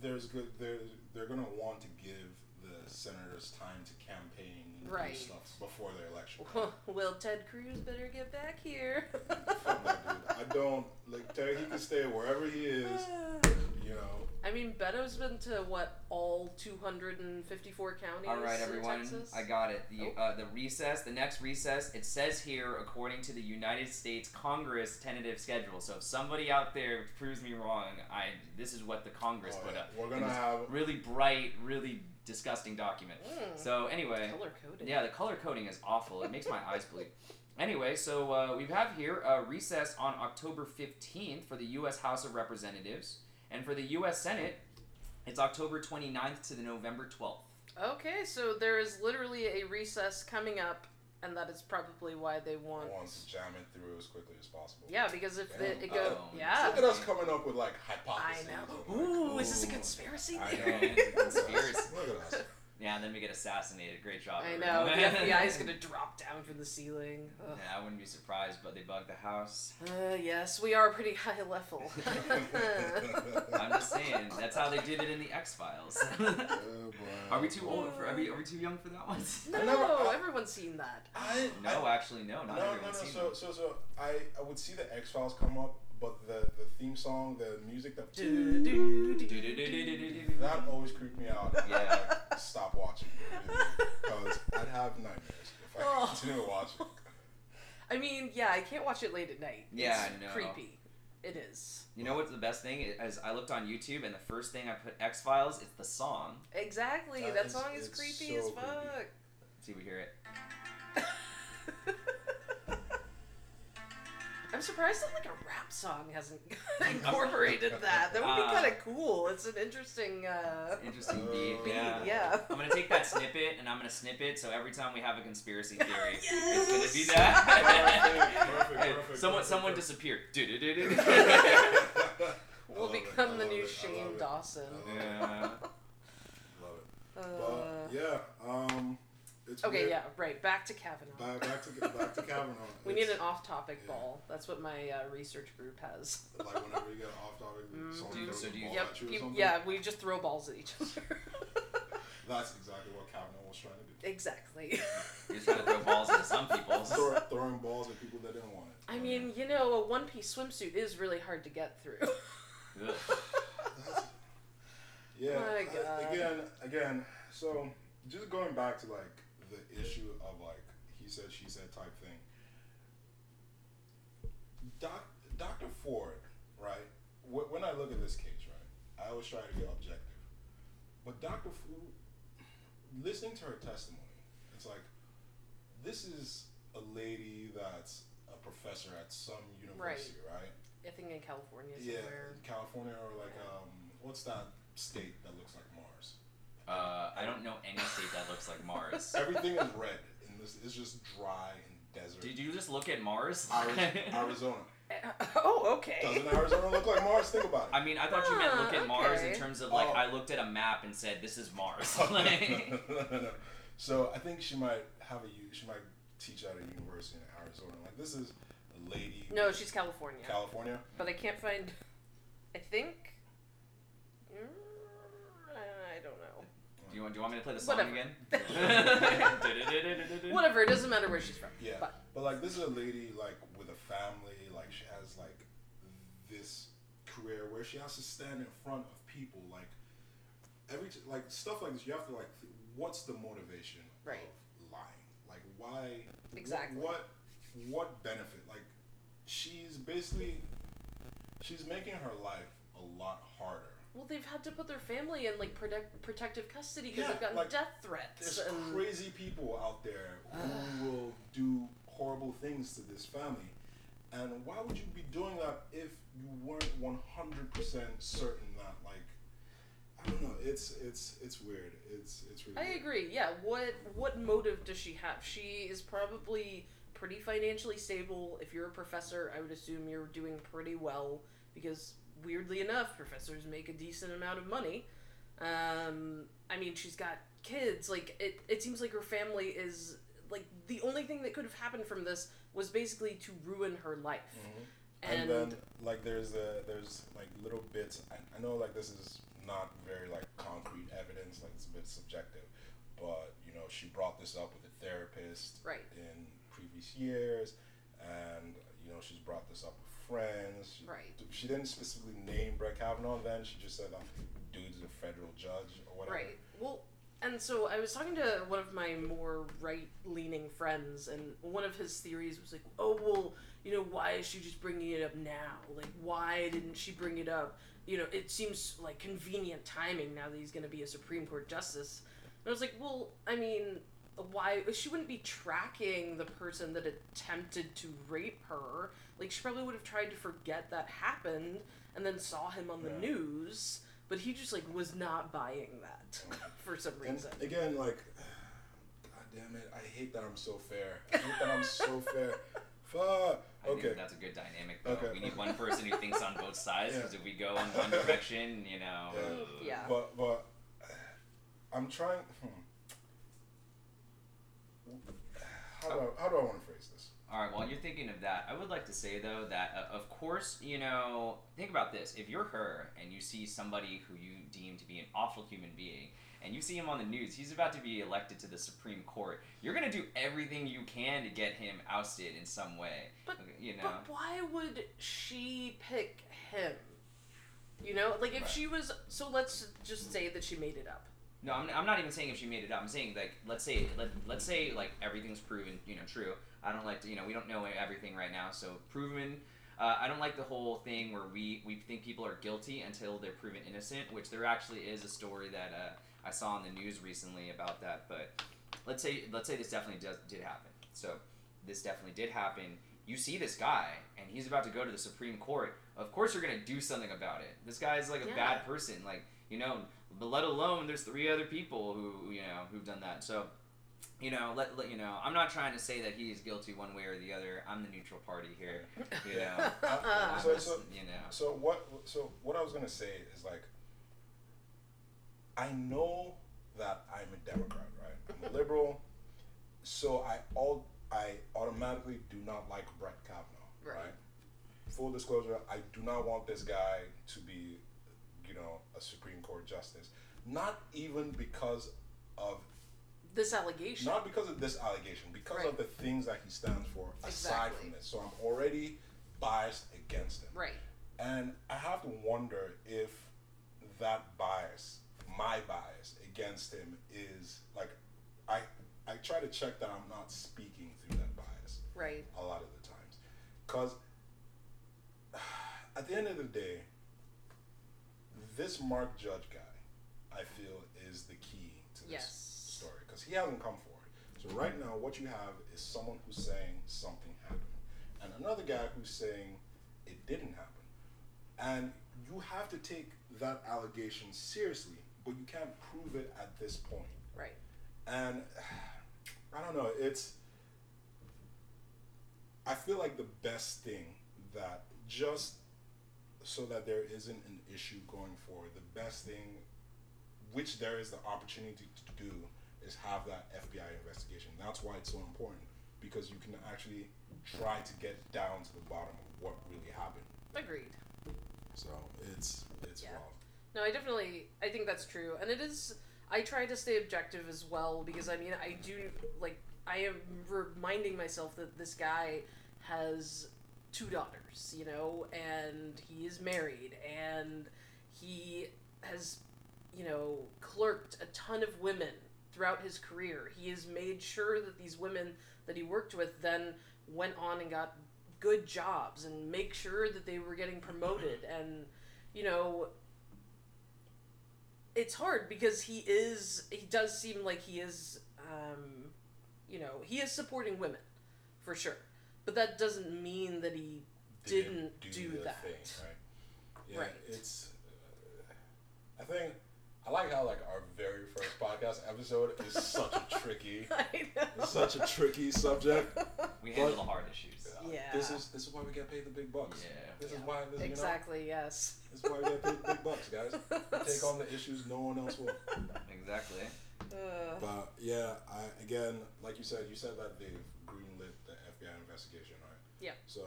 there's good. There's they're gonna want to give the senators time to campaign and Right. do stuff before the election. [laughs] Well, Ted Cruz better get back here. Fuck that dude. I don't like Ted. He can stay wherever he is. [sighs] You know. I mean, Beto's been to what all 254 counties All right, in everyone, Texas. I got it. The Oh. uh, the recess, the next recess. It says here, according to the United States Congress tentative schedule. So if somebody out there proves me wrong, I this is what the Congress Oh, put yeah. up. We're gonna have really bright, really disgusting document. Mm. So anyway, color coded. yeah, the color coding is awful. It makes my eyes bleed. Anyway, so uh, we have here a recess on October 15th for the U.S. House of Representatives, and for the U.S. Senate, it's October 29th to the November 12th. Okay, so there is literally a recess coming up, and that is probably why they want. wants to jam it through as quickly as possible. Yeah, because if the, it goes, Oh, um, yeah. Look at us coming up with like hypotheses. I hypotheses. know. and, like, Ooh, is this a conspiracy I theory? [laughs] know. Conspiracy. Look at us. Yeah, and then we get assassinated. Great job. I know. The. FBI is [laughs] gonna drop down from the ceiling. Ugh. Yeah, I wouldn't be surprised, but they bugged the house. Uh, yes, we are pretty high level. [laughs] [laughs] I'm just saying, that's how they did it in the X Files. Oh, are we too old for? Are we? Are we too young for that one? no, I never- I- everyone's seen that. I, No, I, actually, no, no, not no, no, seen So, it. so, so, I, I would see the X Files come up, but the the theme song, the music that that always creeped me out. [laughs] Yeah. Like, stop watching because I'd have nightmares if I Oh. continue watching. [laughs] I mean, yeah, I can't watch it late at night. Yeah, it's I know. creepy. It is. You know what's the best thing? Is I looked on YouTube and the first thing I put X Files. It's the song. Exactly. That That, is- song is creepy so as fuck. Let's see if we hear it. I'm surprised that like a rap song hasn't [laughs] [laughs] incorporated that. That would Uh, be kind of cool. It's an interesting. Uh, Interesting Uh, beat. beat, Yeah. yeah. I'm gonna take that snippet and I'm gonna snip it so every time we have a conspiracy [laughs] theory, Yes! it's gonna be that. Perfect, Hey, perfect, someone, perfect, someone disappeared. We'll become the new it, Shane. Dawson. Yeah. Love it. Uh, But yeah, um, it's okay, weird. yeah, right. Back to Kavanaugh. Back, back to back to Kavanaugh. [laughs] we need an off-topic yeah. ball. That's what my uh, research group has. Like whenever you get off topic, Mm. someone so do you- Yep. you or you- something. yeah, we just throw balls at each other. [laughs] That's exactly what Kavanaugh was trying to do. exactly. You're [laughs] trying to throw balls at some people. Throw, throwing balls at people that didn't want it. I mean, you know, a one-piece swimsuit is really hard to get through. Ugh. Yeah. My I- again, again. So just going back to like the issue of like he said, she said type thing. Doc, Dr. Ford, right? wh- When I look at this case, right, I always try to get objective. But Dr. Ford, listening to her testimony, it's like this is a lady that's a professor at some university, right? I think in California Yeah, somewhere. California or like um, what's that state that looks like? Uh, I don't know any state that looks like Mars. [laughs] Everything is red, and this it's just dry and desert. Did you just look at Mars? Ari- [laughs] Arizona. [laughs] Oh, okay. Doesn't Arizona look like Mars? Think about it. I mean, I thought you meant look at Ah, Mars in okay. terms of like Oh. I looked at a map and said this is Mars. Like- no, no, no. So I think she might have a u- she might teach at a university in Arizona. Like this is a lady. No, she's California. California. But I can't find. I think. Mm, I don't know. Do you want? Do you want me to play the song Whatever. again? [laughs] [laughs] Whatever. It doesn't matter where she's from. Yeah, But but like this is a lady like with a family. Like she has like this career where she has to stand in front of people. Like every t- like stuff like this, you have to like th- what's the motivation Right. of lying? Like why? wh- Exactly. What what benefit? Like she's basically she's making her life they've had to put their family in like protect, protective custody because Yeah, they've gotten like, death threats. There's and crazy people out there who [sighs] will do horrible things to this family. And why would you be doing that if you weren't one hundred percent certain that like I don't know, it's it's it's weird. It's it's really I weird. agree. Yeah. What what motive does she have? She is probably pretty financially stable. If you're a professor, I would assume you're doing pretty well because weirdly enough, professors make a decent amount of money. Um, I mean, she's got kids. Like it, it seems like her family is like the only thing that could have happened from this was basically to ruin her life. Mhm. And, And, then like there's a there's like little bits I, I know like this is not very like concrete evidence, like it's a bit subjective. But, you know, she brought this up with a therapist Right. in previous years and you know, she's brought this up with friends. Right. She didn't specifically name Brett Kavanaugh then, she just said that dude's a federal judge or whatever. Right. Well, and so I was talking to one of my more right leaning friends, and one of his theories was like, oh, well, you know, why is she just bringing it up now? Like, why didn't she bring it up? You know, it seems like convenient timing now that he's going to be a Supreme Court justice. And I was like, well, I mean, why? She wouldn't be tracking the person that attempted to rape her. Like, she probably would have tried to forget that happened and then saw him on the Yeah. news but he just like was not buying that [laughs] for some And reason. again, like, God damn it, I hate that I'm so fair. I hate that I'm so [laughs] fair. Fuck. I Okay. think that's a good dynamic, though. Okay. We need one person who thinks on both sides, Yeah. because if we go in one direction, you know. Yeah. uh, Yeah. But but I'm trying. Hmm. How do I, how do I want to phrase this? All right. While you're thinking of that, I would like to say though that uh, of course you know think about this. If you're her and you see somebody who you deem to be an awful human being, and you see him on the news, he's about to be elected to the Supreme Court. You're gonna do everything you can to get him ousted in some way. But- you know. But why would she pick him? You know, like if Right. she was so let's just say that she made it up. No, I'm, I'm not even saying if she made it up. I'm saying like let's say let, let's say like everything's proven you know true. I don't like to you know we don't know everything right now, so proven. Uh, I don't like the whole thing where we, we think people are guilty until they're proven innocent, which there actually is a story that uh, I saw on the news recently about that. But let's say let's say this definitely does did happen. So this definitely did happen. You see this guy, and he's about to go to the Supreme Court. Of course, you're gonna do something about it. This guy is like a Yeah. bad person. Like you know, but let alone there's three other people who you know who've done that. So, you know, let, let you know. I'm not trying to say that he's guilty one way or the other. I'm the neutral party here. You know, [laughs] I'm so- so- you know. So what? So what I was gonna say is like, I know that I'm a Democrat, right? I'm a liberal, so I all I automatically do not like Brett Kavanaugh, Right. right? Full disclosure, I do not want this guy to be, you know, a Supreme Court justice. Not even because of This allegation. not because of this allegation, because Right. of the things that he stands for aside Exactly. from this. So I'm already biased against him. right. And I have to wonder if that bias, my bias against him, is like I I try to check that I'm not speaking through that bias Right. a lot of the times, because [sighs] at the end of the day, this Mark Judge guy, I feel, is the key to this Yes. He hasn't come forward. So right now, what you have is someone who's saying something happened, and another guy who's saying it didn't happen. And you have to take that allegation seriously, but you can't prove it at this point. Right. And I don't know, it's I feel like the best thing that just so that there isn't an issue going forward, the best thing which there is the opportunity to do is have that FBI investigation. That's why it's so important. because you can actually try to get down to the bottom of what really happened. Agreed. So it's it's Yeah. wild. No, I definitely I think that's true, and it is. I try to stay objective as well because I mean I do like I am reminding myself that this guy has two daughters, you know, and he is married and he has you know clerked a ton of women throughout his career. He has made sure that these women that he worked with then went on and got good jobs and make sure that they were getting promoted [clears throat] and you know it's hard because he is he does seem like he is um you know he is supporting women for sure but that doesn't mean that he Didn't do the that. thing, right? Yeah, Right. it's. Uh, I think I like how like our very first podcast episode is such a [laughs] tricky, I know. such a tricky subject. We handle the hard issues. Yeah. This is this is why we get paid the big bucks. Yeah. This is why this, exactly yes You know, this is why we get paid the big bucks, guys. [laughs] We take on the issues no one else will. Exactly. uh, But yeah, I again, like you said, you said that they've greenlit the FBI investigation, right? Yeah. So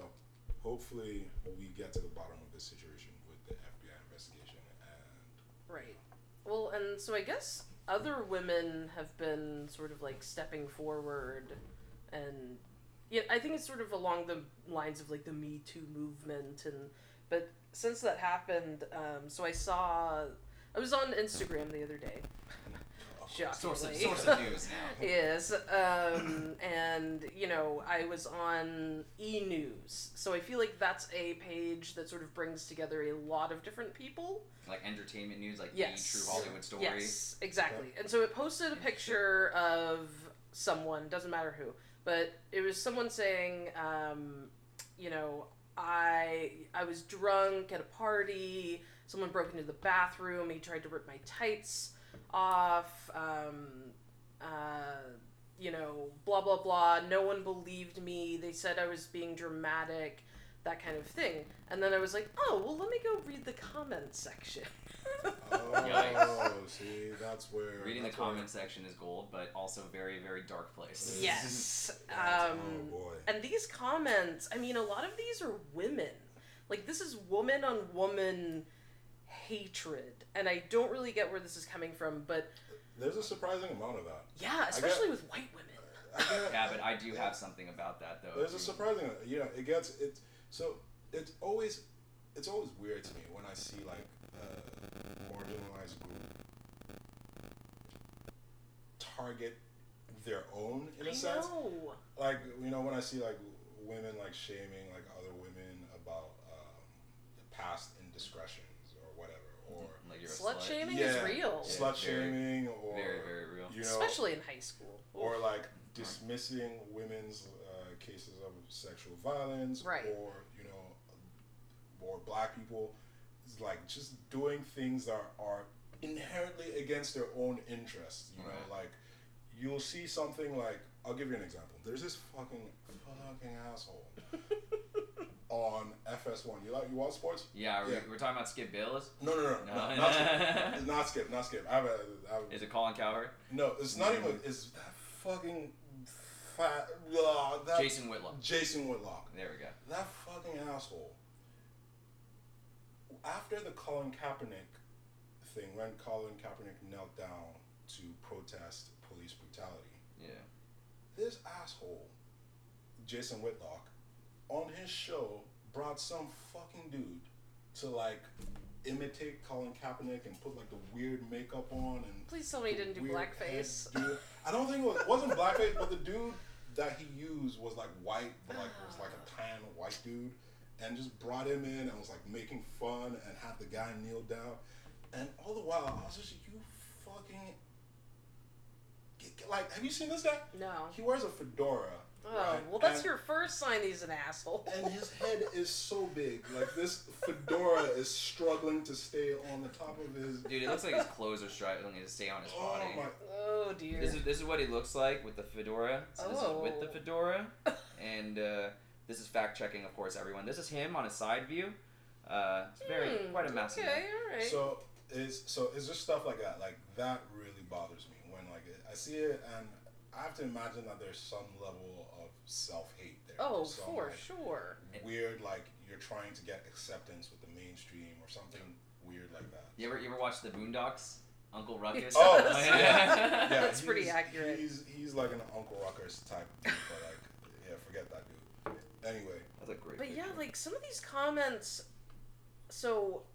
hopefully we get to the bottom of this situation with the FBI investigation and right well and so i guess other women have been sort of like stepping forward and yeah i think it's sort of along the lines of like the me too movement and but since that happened um, so i saw i was on instagram the other day Source of, source of news now. [laughs] Yes, um, and you know, I was on E News, so I feel like that's a page that sort of brings together a lot of different people. Like entertainment news, like Yes. the true Hollywood story. Yes, exactly. And so it posted a picture of someone, doesn't matter who, but it was someone saying, um, you know, I I was drunk at a party. Someone broke into the bathroom. He tried to rip my tights off. Um, uh, you know, blah blah blah. No one believed me. They said I was being dramatic, that kind of thing. And then I was like, oh well, let me go read the comment section. [laughs] Oh, see, that's where Reading the that's where- comment section is gold, but also very, very dark place. Yes. [laughs] Um, oh boy. and these comments, I mean, a lot of these are women. Like, this is woman on woman hatred. And I don't really get where this is coming from, but There's a surprising amount of that. yeah, especially with white women. Get- yeah, but I do have something about that though. There's a surprising, you know, it gets it. So it's always, it's always weird to me when I see like a marginalized group target their own in a I sense. know. Like you know when I see like women like shaming like other women about um, past indiscretions or whatever, or like you're a Slut slut. shaming Yeah. is real. Yeah. slut very- shaming or Very, very real. you know Especially in high school. or like dismissing women's uh, cases of sexual violence Right. or you know or black people it's like just doing things that are inherently against their own interests you know like you'll see something like i'll give you an example there's this fucking fucking asshole [laughs] on fs1 you like you watch sports Yeah, are Yeah. We, we're talking about Skip Bayless. no no no, No. no not, skip, [laughs] not skip not skip i have a, I have a Is it Colin Cowherd? no, it's not even. It's that fucking fat. Uh, that Jason Whitlock. Jason Whitlock. There we go. That fucking asshole. After the Colin Kaepernick thing, when Colin Kaepernick knelt down to protest police brutality, Yeah. this asshole, Jason Whitlock, on his show brought some fucking dude to like imitate Colin Kaepernick and put like the weird makeup on and Please tell me he didn't do blackface. I don't think it was wasn't blackface, but the dude that he used was like white, but like was like a tan white dude, and just brought him in and was like making fun and had the guy kneel down, and all the while I was just you fucking. Like, have you seen this guy? No. He wears a fedora. Oh, right? well, that's And- your first sign he's an asshole. and his head is so big. Like this fedora is struggling to stay on the top of his. Dude, it looks like his clothes are struggling to stay on his Oh body. my! oh, dear. This is this is what he looks like with the fedora. So this is with the Oh. fedora, and uh, this is fact checking, of course, everyone. This is him on a side view. Uh, it's very Hmm, quite a massive. Okay, alright. So is so is just stuff like that. Like that really bothers me when like I see it and I have to imagine that there's some level of self hate there. Oh, Some, for like, sure. Weird, like you're trying to get acceptance with the mainstream or something weird like that. You ever you ever watch the Boondocks? Uncle Ruckus. Oh, yeah. [laughs] Yeah, That's pretty accurate. He's he's like an Uncle Ruckus type, dude, but like yeah, forget that dude. Anyway, That's a great. But yeah, like some of these comments. So, s-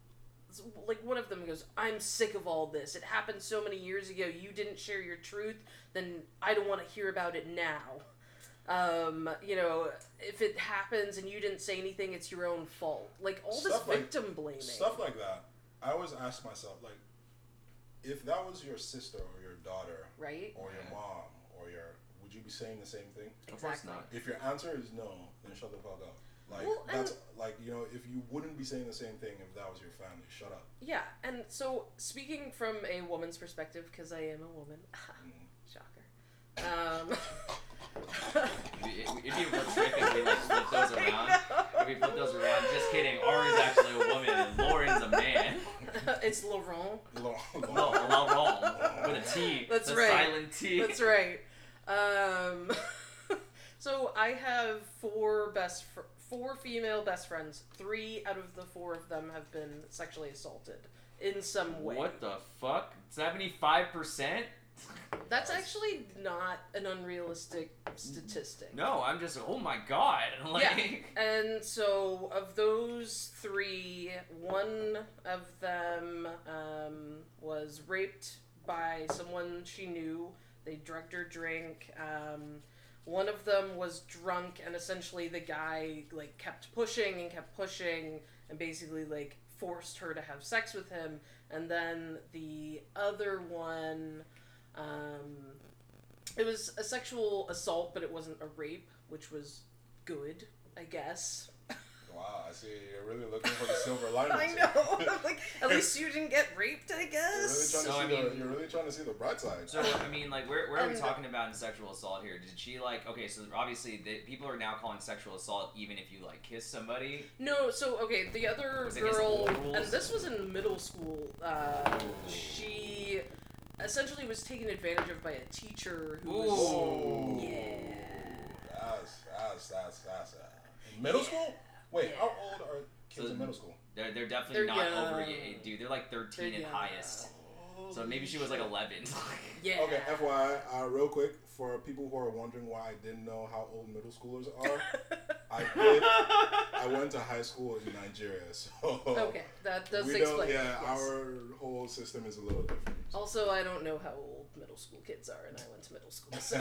like one of them goes, "I'm sick of all this. It happened so many years ago. You didn't share your truth. Then I don't want to hear about it now." Um, you know, if it happens and you didn't say anything, it's your own fault. Like all this Stuff like- victim blaming. stuff like that. I always ask myself like, if that was your sister or your daughter right? or your mom or your, would you be saying the same thing? Of course not. If your answer is no, then shut the fuck up. Like Well, that's like you know if you wouldn't be saying the same thing if that was your family, shut up. Yeah, and so speaking from a woman's perspective, because I am a woman, [laughs] Mm. shocker. Um, It'd be, it'd be a real trick if we like flip those [laughs] around. If we flip those around, just kidding. Ari's actually a woman and Lauren's a man. [laughs] it's Laurent. Long- No, Laurent with a T. That's the right. Silent T. That's right. Um, so I have four best, fr- four female best friends. Three out of the four of them have been sexually assaulted in some way. What the fuck? Seventy-five percent? That's actually not an unrealistic statistic. No, I'm just. Oh my god! [laughs] Like. And so, of those three, one of them um, was raped by someone she knew. They drugged her drink. Um, one of them was drunk, and essentially the guy like kept pushing and kept pushing, and basically like forced her to have sex with him. And then the other one, um, it was a sexual assault, but it wasn't a rape, which was good, I guess. Wow, I see. You're really looking for the silver [laughs] lining. I know. [laughs] like, at [laughs] least you didn't get raped, I You're really guess. trying to So, see I the. You're really trying to see the bright side. So I mean, like, where, where are we And- talking about in sexual assault here? Did she like? Okay, so obviously the, people are now calling sexual assault even if you like kiss somebody. No, so okay, the other Was it against girl, and this was in middle school. Uh, she essentially was taken advantage of by a teacher who was. Ooh. Yeah. That's that's that's that's. Uh, in middle school? Wait, Yeah. how old are kids So- in middle school? They're, they're definitely They're not over young. eight, dude. They're like thirteen They're at young. highest. So maybe she was like eleven. [laughs] Yeah. Okay, FYI, uh, real quick, for people who are wondering why I didn't know how old middle schoolers are, I [laughs] did. I went to high school in Nigeria, so okay, that [laughs] does we explain. don't. Yeah, yes. our whole system is a little different. Also, I don't know how old middle school kids are, and I went to middle school, so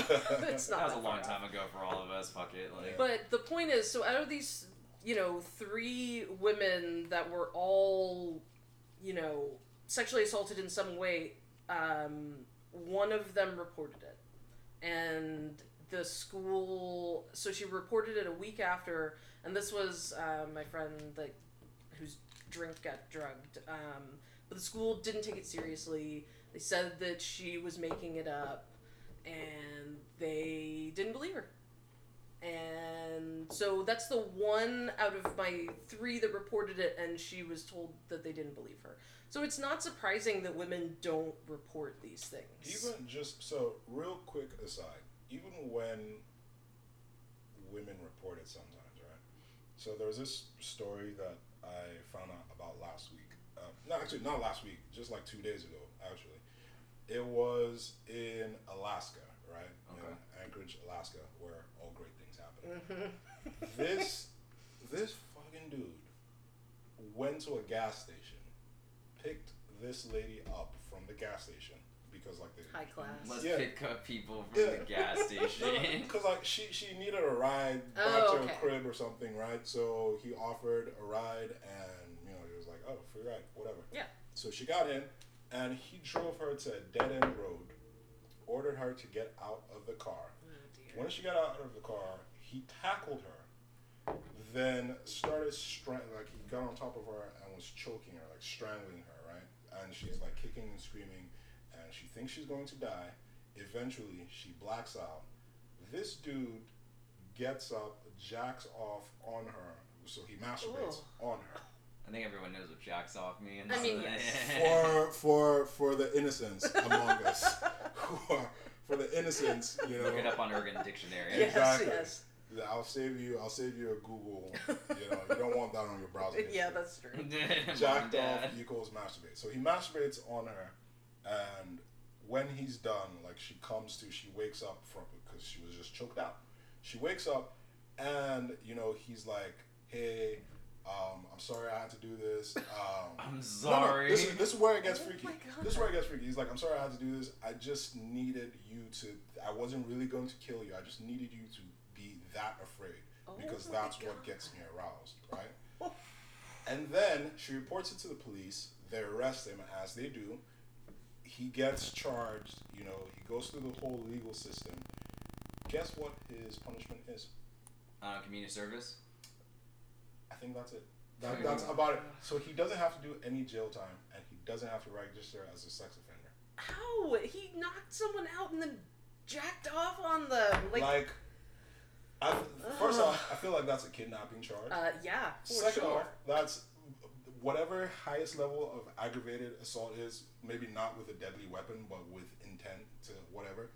it's not that was a long far off. time ago for all of us. Fuck it. Like, But the point is, so out of these, you know, three women that were all, you know, sexually assaulted in some way, um, one of them reported it. And the school, so she reported it a week after, and this was uh, my friend that whose drink got drugged. Um, but the school didn't take it seriously. They said that she was making it up, and they didn't believe her. And so that's the one out of my three that reported it, and she was told that they didn't believe her. So it's not surprising that women don't report these things. Even just so, real quick aside, even when women report it sometimes, right? So there was this story that I found out about last week. Uh, no, actually, not last week, just like two days ago, actually. It was in Alaska, right? Okay. In Anchorage, Alaska, where all great things happen. This this fucking dude went to a gas station, picked this lady up from the gas station because like the High class. let's Yeah. pick up people from Yeah. the gas [laughs] station. because like she she needed a ride oh, back Oh, to okay. her crib or something, right? So he offered a ride, and you know he was like, "Oh, free ride, whatever." Yeah. So she got in, and he drove her to a dead end road, ordered her to get out of the car. Oh, dear. When she got out of the car, he tackled her, then started strang like he got on top of her and was choking her, like strangling her, right? And she's like kicking and screaming, and she thinks she's going to die. Eventually, she blacks out. This dude gets up, jacks off on her, so he masturbates on her. I think everyone knows what jacks off means. I mean, yes. For [laughs] for for the innocents among us [laughs] [laughs] who are for the innocents, you know. Look it up on Urban Dictionary. Yes, Exactly. yes. Yeah, I'll save you. I'll save you a Google. You know, you don't want that on your browser. [laughs] yeah, that's true. Mom and jacked off equals masturbate. So he masturbates on her, and when he's done, like she comes to, she wakes up from because she was just choked out. She wakes up, and you know he's like, "Hey, um, I'm sorry I had to do this. [laughs] Um, I'm no, no, sorry. this, is, this is where it gets Oh freaky. This is where it gets freaky. He's like, I'm sorry I had to do this. I just needed you to. I wasn't really going to kill you. I just needed you to be that afraid Oh because my that's what gets me aroused, right? [laughs] and then she reports it to the police. They arrest him, as they do. He gets charged. You know, he goes through the whole legal system. Guess what his punishment is? Uh, community service. I think that's it. That, that's about it. So he doesn't have to do any jail time, and he doesn't have to register as a sex offender. How he knocked someone out and then jacked off on them? Like, Like, I, first Ugh. off, I feel like that's a kidnapping charge. uh, yeah, for Second sure. off, that's whatever highest level of aggravated assault is, maybe not with a deadly weapon, but with intent to whatever.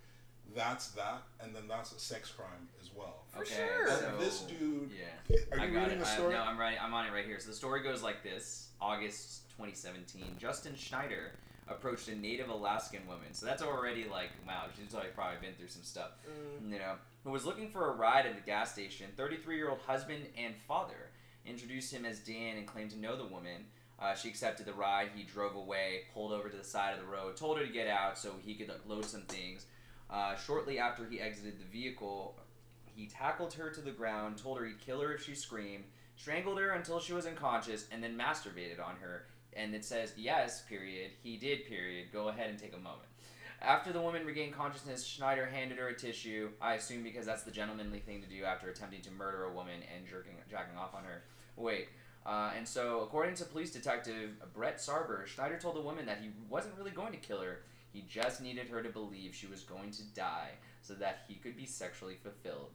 That's that, and then that's a sex crime as well. For okay, sure. So this dude, Yeah. are you I got reading it. the I, story? no, I'm writing. I'm on it right here. So the story goes like this: August 2017. Justin Schneider approached a native Alaskan woman. So that's already like, wow, she's like probably been through some stuff. Mm. You know, who was looking for a ride at the gas station. 33-year-old husband and father introduced him as Dan and claimed to know the woman. Uh, she accepted the ride. He drove away, pulled over to the side of the road, told her to get out so he could like, load some things. Uh, shortly after he exited the vehicle, he tackled her to the ground, told her he'd kill her if she screamed, strangled her until she was unconscious, and then masturbated on her. And it says, yes, period. He did, period. Go ahead and take a moment. After the woman regained consciousness, Schneider handed her a tissue, I assume because that's the gentlemanly thing to do after attempting to murder a woman and jerking, jacking off on her. Wait. Uh, and so, according to police detective Brett Sarber, Schneider told the woman that he wasn't really going to kill her. He just needed her to believe she was going to die so that he could be sexually fulfilled.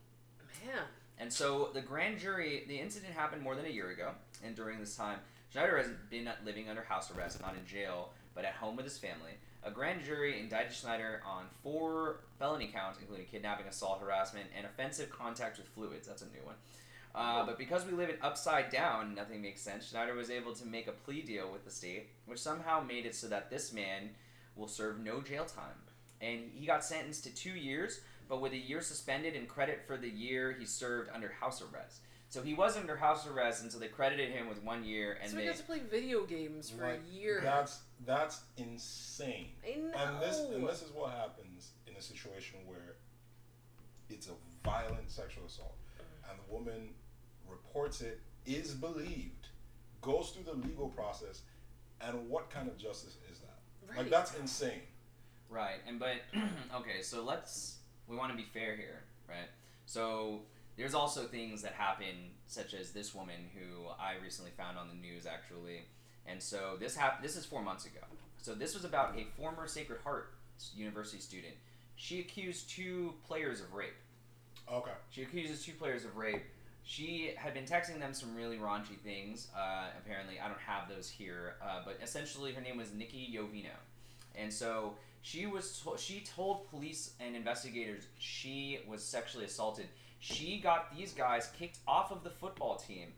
Man, And so the grand jury, the incident happened more than a year ago, and during this time, Schneider has been living under house arrest, not in jail, but at home with his family. A grand jury indicted Schneider on four felony counts, including kidnapping, assault, harassment, and offensive contact with fluids. That's a new one. Uh, but because we live it upside down, nothing makes sense. Schneider was able to make a plea deal with the state, which somehow made it so that this man will serve no jail time. And he got sentenced to two years, but with a year suspended and credit for the year he served under house arrest. So he was under house arrest until they credited him with one year, and so they we got to play video games for Like, a year. That's that's insane. I know. And this and this is what happens in a situation where it's a violent sexual assault, and the woman reports it, is believed, goes through the legal process, and what kind of justice is that? right. Like that's insane. Right, and but [clears throat] okay, so let's we want to be fair here, right? So there's also things that happen, such as this woman who I recently found on the news actually, and so this happened. This is four months ago. So this was about a former Sacred Heart University student. She accused two players of rape. Okay. She accuses two players of rape. She had been texting them some really raunchy things. Uh, apparently, I don't have those here, uh, but essentially, her name was Nikki Yovino, and so she was. To- she told police and investigators she was sexually assaulted. She got these guys kicked off of the football team,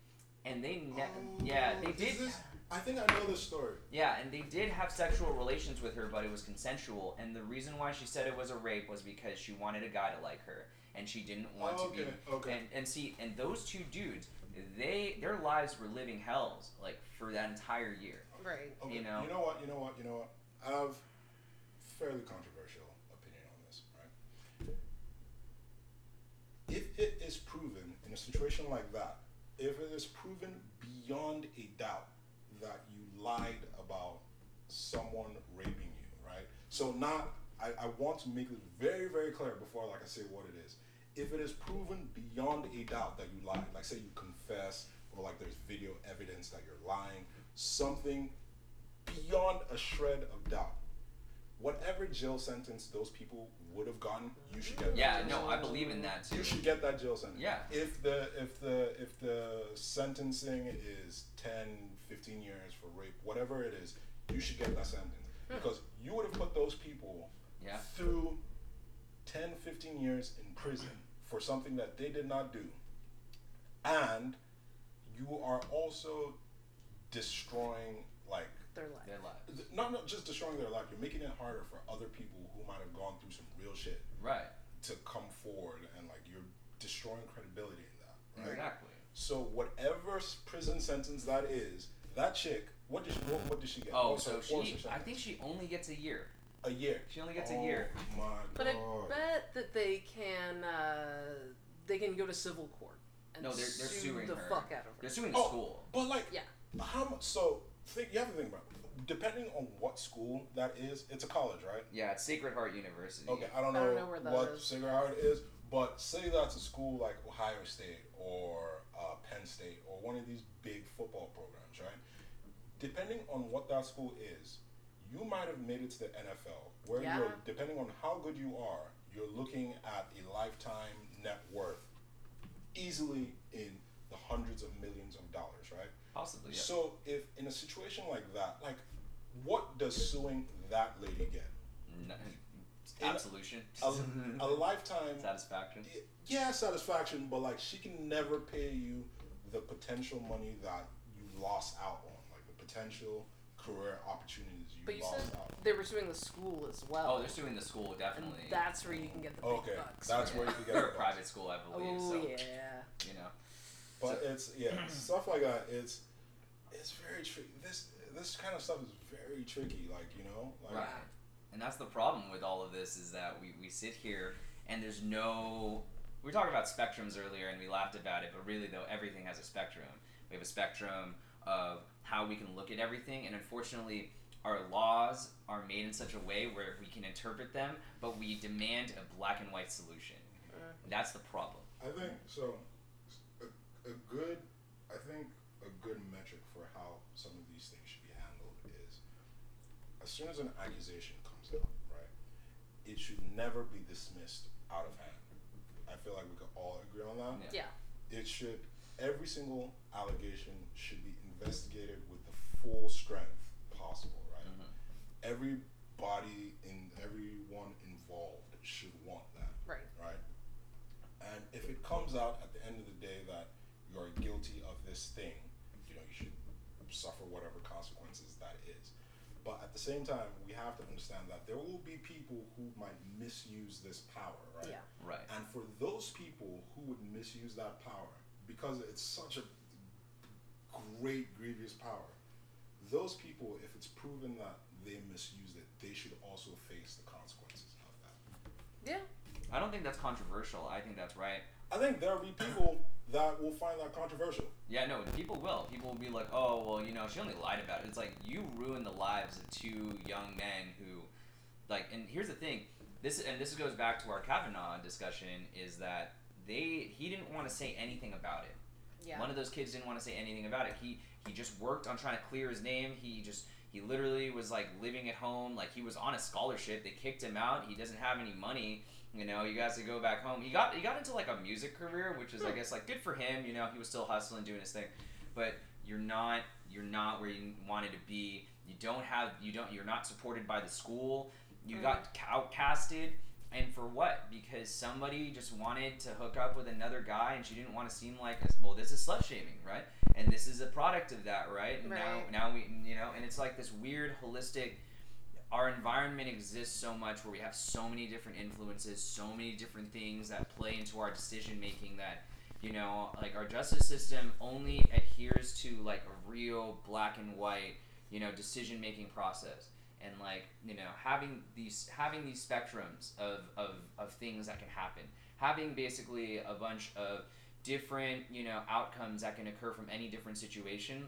and they. Ne- oh. yeah, they Oh, Is did. this- I think I know this story. Yeah, and they did have sexual relations with her, but it was consensual. And the reason why she said it was a rape was because she wanted a guy to like her, and she didn't want Oh, to be. okay, okay. And and see, and those two dudes, they their lives were living hells like for that entire year. right. Okay, You know? You know what? You know what? You know what? I have fairly controversial opinion on this, right? If it is proven in a situation like that, if it is proven beyond a doubt that you lied about someone raping you, right? So not I, I want to make this very, very clear before like I say what it is. If it is proven beyond a doubt that you lied, like say you confess or like there's video evidence that you're lying, something beyond a shred of doubt. Whatever jail sentence those people would have gotten, you should get. that Yeah, no, I believe in that too. you should get that jail sentence. Yeah. If the if the if the sentencing is 10, 15 years for rape, whatever it is, you should get that sentence hmm. because you would have put those people Yeah. through 10, 15 years in prison for something that they did not do. And you are also destroying like Their life. Their lives. th- not not just destroying their life, you're making it harder for other people who might have gone through some real shit Right. to come forward and like you're destroying credibility in that. Right? Exactly. So whatever prison sentence that is, that chick, what did she what, what did she get? Oh, What's so she. I think she only gets a year. a year. She only gets oh, a year. My God. But I bet that they can uh, they can go to civil court and No, they're- they're sue suing the her. fuck out of her. They're suing the Oh, school. But like, Yeah. how much? So think you have to think about. It. Depending on what school that is, it's a college, right? Yeah, it's Sacred Heart University. Okay, I don't know, I know, don't know where that what is. Sacred Heart is, but say that's a school like Ohio State or uh, Penn State or one of these big football programs, right? Depending on what that school is, you might have made it to the NFL, where Yeah. you're depending on how good you are, you're looking at a lifetime net worth easily in the hundreds of millions of dollars, right? Possibly. Yeah. So if in a situation like that, like what does suing that lady get? N- [laughs] absolution. A, [laughs] a lifetime Satisfaction. yeah, satisfaction, but like she can never pay you the potential money that you lost out on, like the potential career opportunities you But you lost said out on. they were suing the school as well. Oh, they're suing the school and definitely. that's where you can get the big Okay, bucks. that's right? where you can get They're the [laughs] a private school, I believe. Oh so yeah. you know. But So- it's yeah, [clears throat] stuff like that. It's it's very tricky. This this kind of stuff is very tricky. Like you know, like Right. And that's the problem with all of this is that we, we sit here and there's no. We were talking about spectrums earlier and we laughed about it, but really, though, everything has a spectrum. We have a spectrum of how we can look at everything, and unfortunately, our laws are made in such a way where we can interpret them, but we demand a black and white solution. Uh. That's the problem. I think so. A, good, I think a good metric for how some of these things should be handled is, as soon as an accusation comes out, right, it should never be dismissed out of hand. I feel like we could all agree on that. Yeah. Yeah. It should, every single allegation should be investigated with the full strength possible, right? Mhm. Everybody in everyone involved should want that Right. right? And if it comes out at the end of the day that you are guilty of this thing, you know, you should suffer whatever consequences that is. But at the same time, we have to understand that there will be people who might misuse this power, right? Yeah. Right. And for those people who would misuse that power, because it's such a great, grievous power, those people, if it's proven that they misused it, they should also face the consequences of that. Yeah. I don't think that's controversial. I think that's right. I think there'll be people that will find that controversial. Yeah, no, people will. People will be like, oh, well, you know, she only lied about it. It's like you ruined the lives of two young men who, like, and here's the thing. This and this goes back to our Kavanaugh discussion is that they he didn't want to say anything about it. Yeah. One of those kids didn't want to say anything about it. He he just worked on trying to clear his name. He just he literally was like living at home, like he was on a scholarship. They kicked him out. He doesn't have any money. You know, you guys to go back home. He got he got into like a music career, which is I Hmm. guess like good for him. You know, he was still hustling, doing his thing. But you're not you're not where you wanted to be. You don't have you don't you're not supported by the school. You Mm. got outcasted. And for what? Because somebody just wanted to hook up with another guy, and she didn't want to seem like, a, well, this is slut shaming, right? And this is a product of that, right? And Right. now, now we, you know, and it's like this weird holistic. Our environment exists so much where we have so many different influences, so many different things that play into our decision making that, you know, like our justice system only adheres to like a real black and white, you know, decision making process. And like you know having these having these spectrums of, of, of things that can happen having basically a bunch of different you know outcomes that can occur from any different situation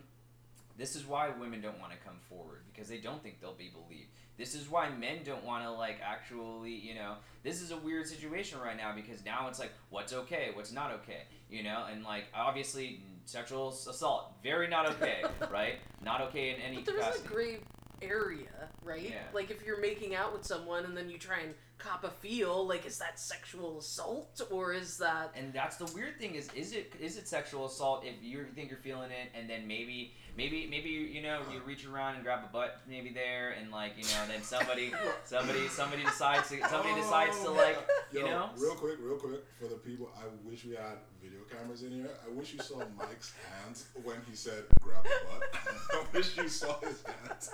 this is why women don't want to come forward because they don't think they'll be believed this is why men don't want to like actually you know this is a weird situation right now because now it's like what's okay what's not okay you know and like obviously sexual assault very not okay [laughs] right not okay in any But there is capacity a gray area, right? Yeah. Like if you're making out with someone and then you try and cop a feel. Like, is that sexual assault or is that? And that's the weird thing is is it is it sexual assault if you think you're feeling it and then maybe maybe maybe you know you reach around and grab a butt maybe there and like you know then somebody somebody somebody decides to somebody oh, decides to like you know real quick, real quick for the people. I wish we had video cameras in here. I wish you saw Mike's hands when he said grab a butt. [laughs] I wish you saw his hands.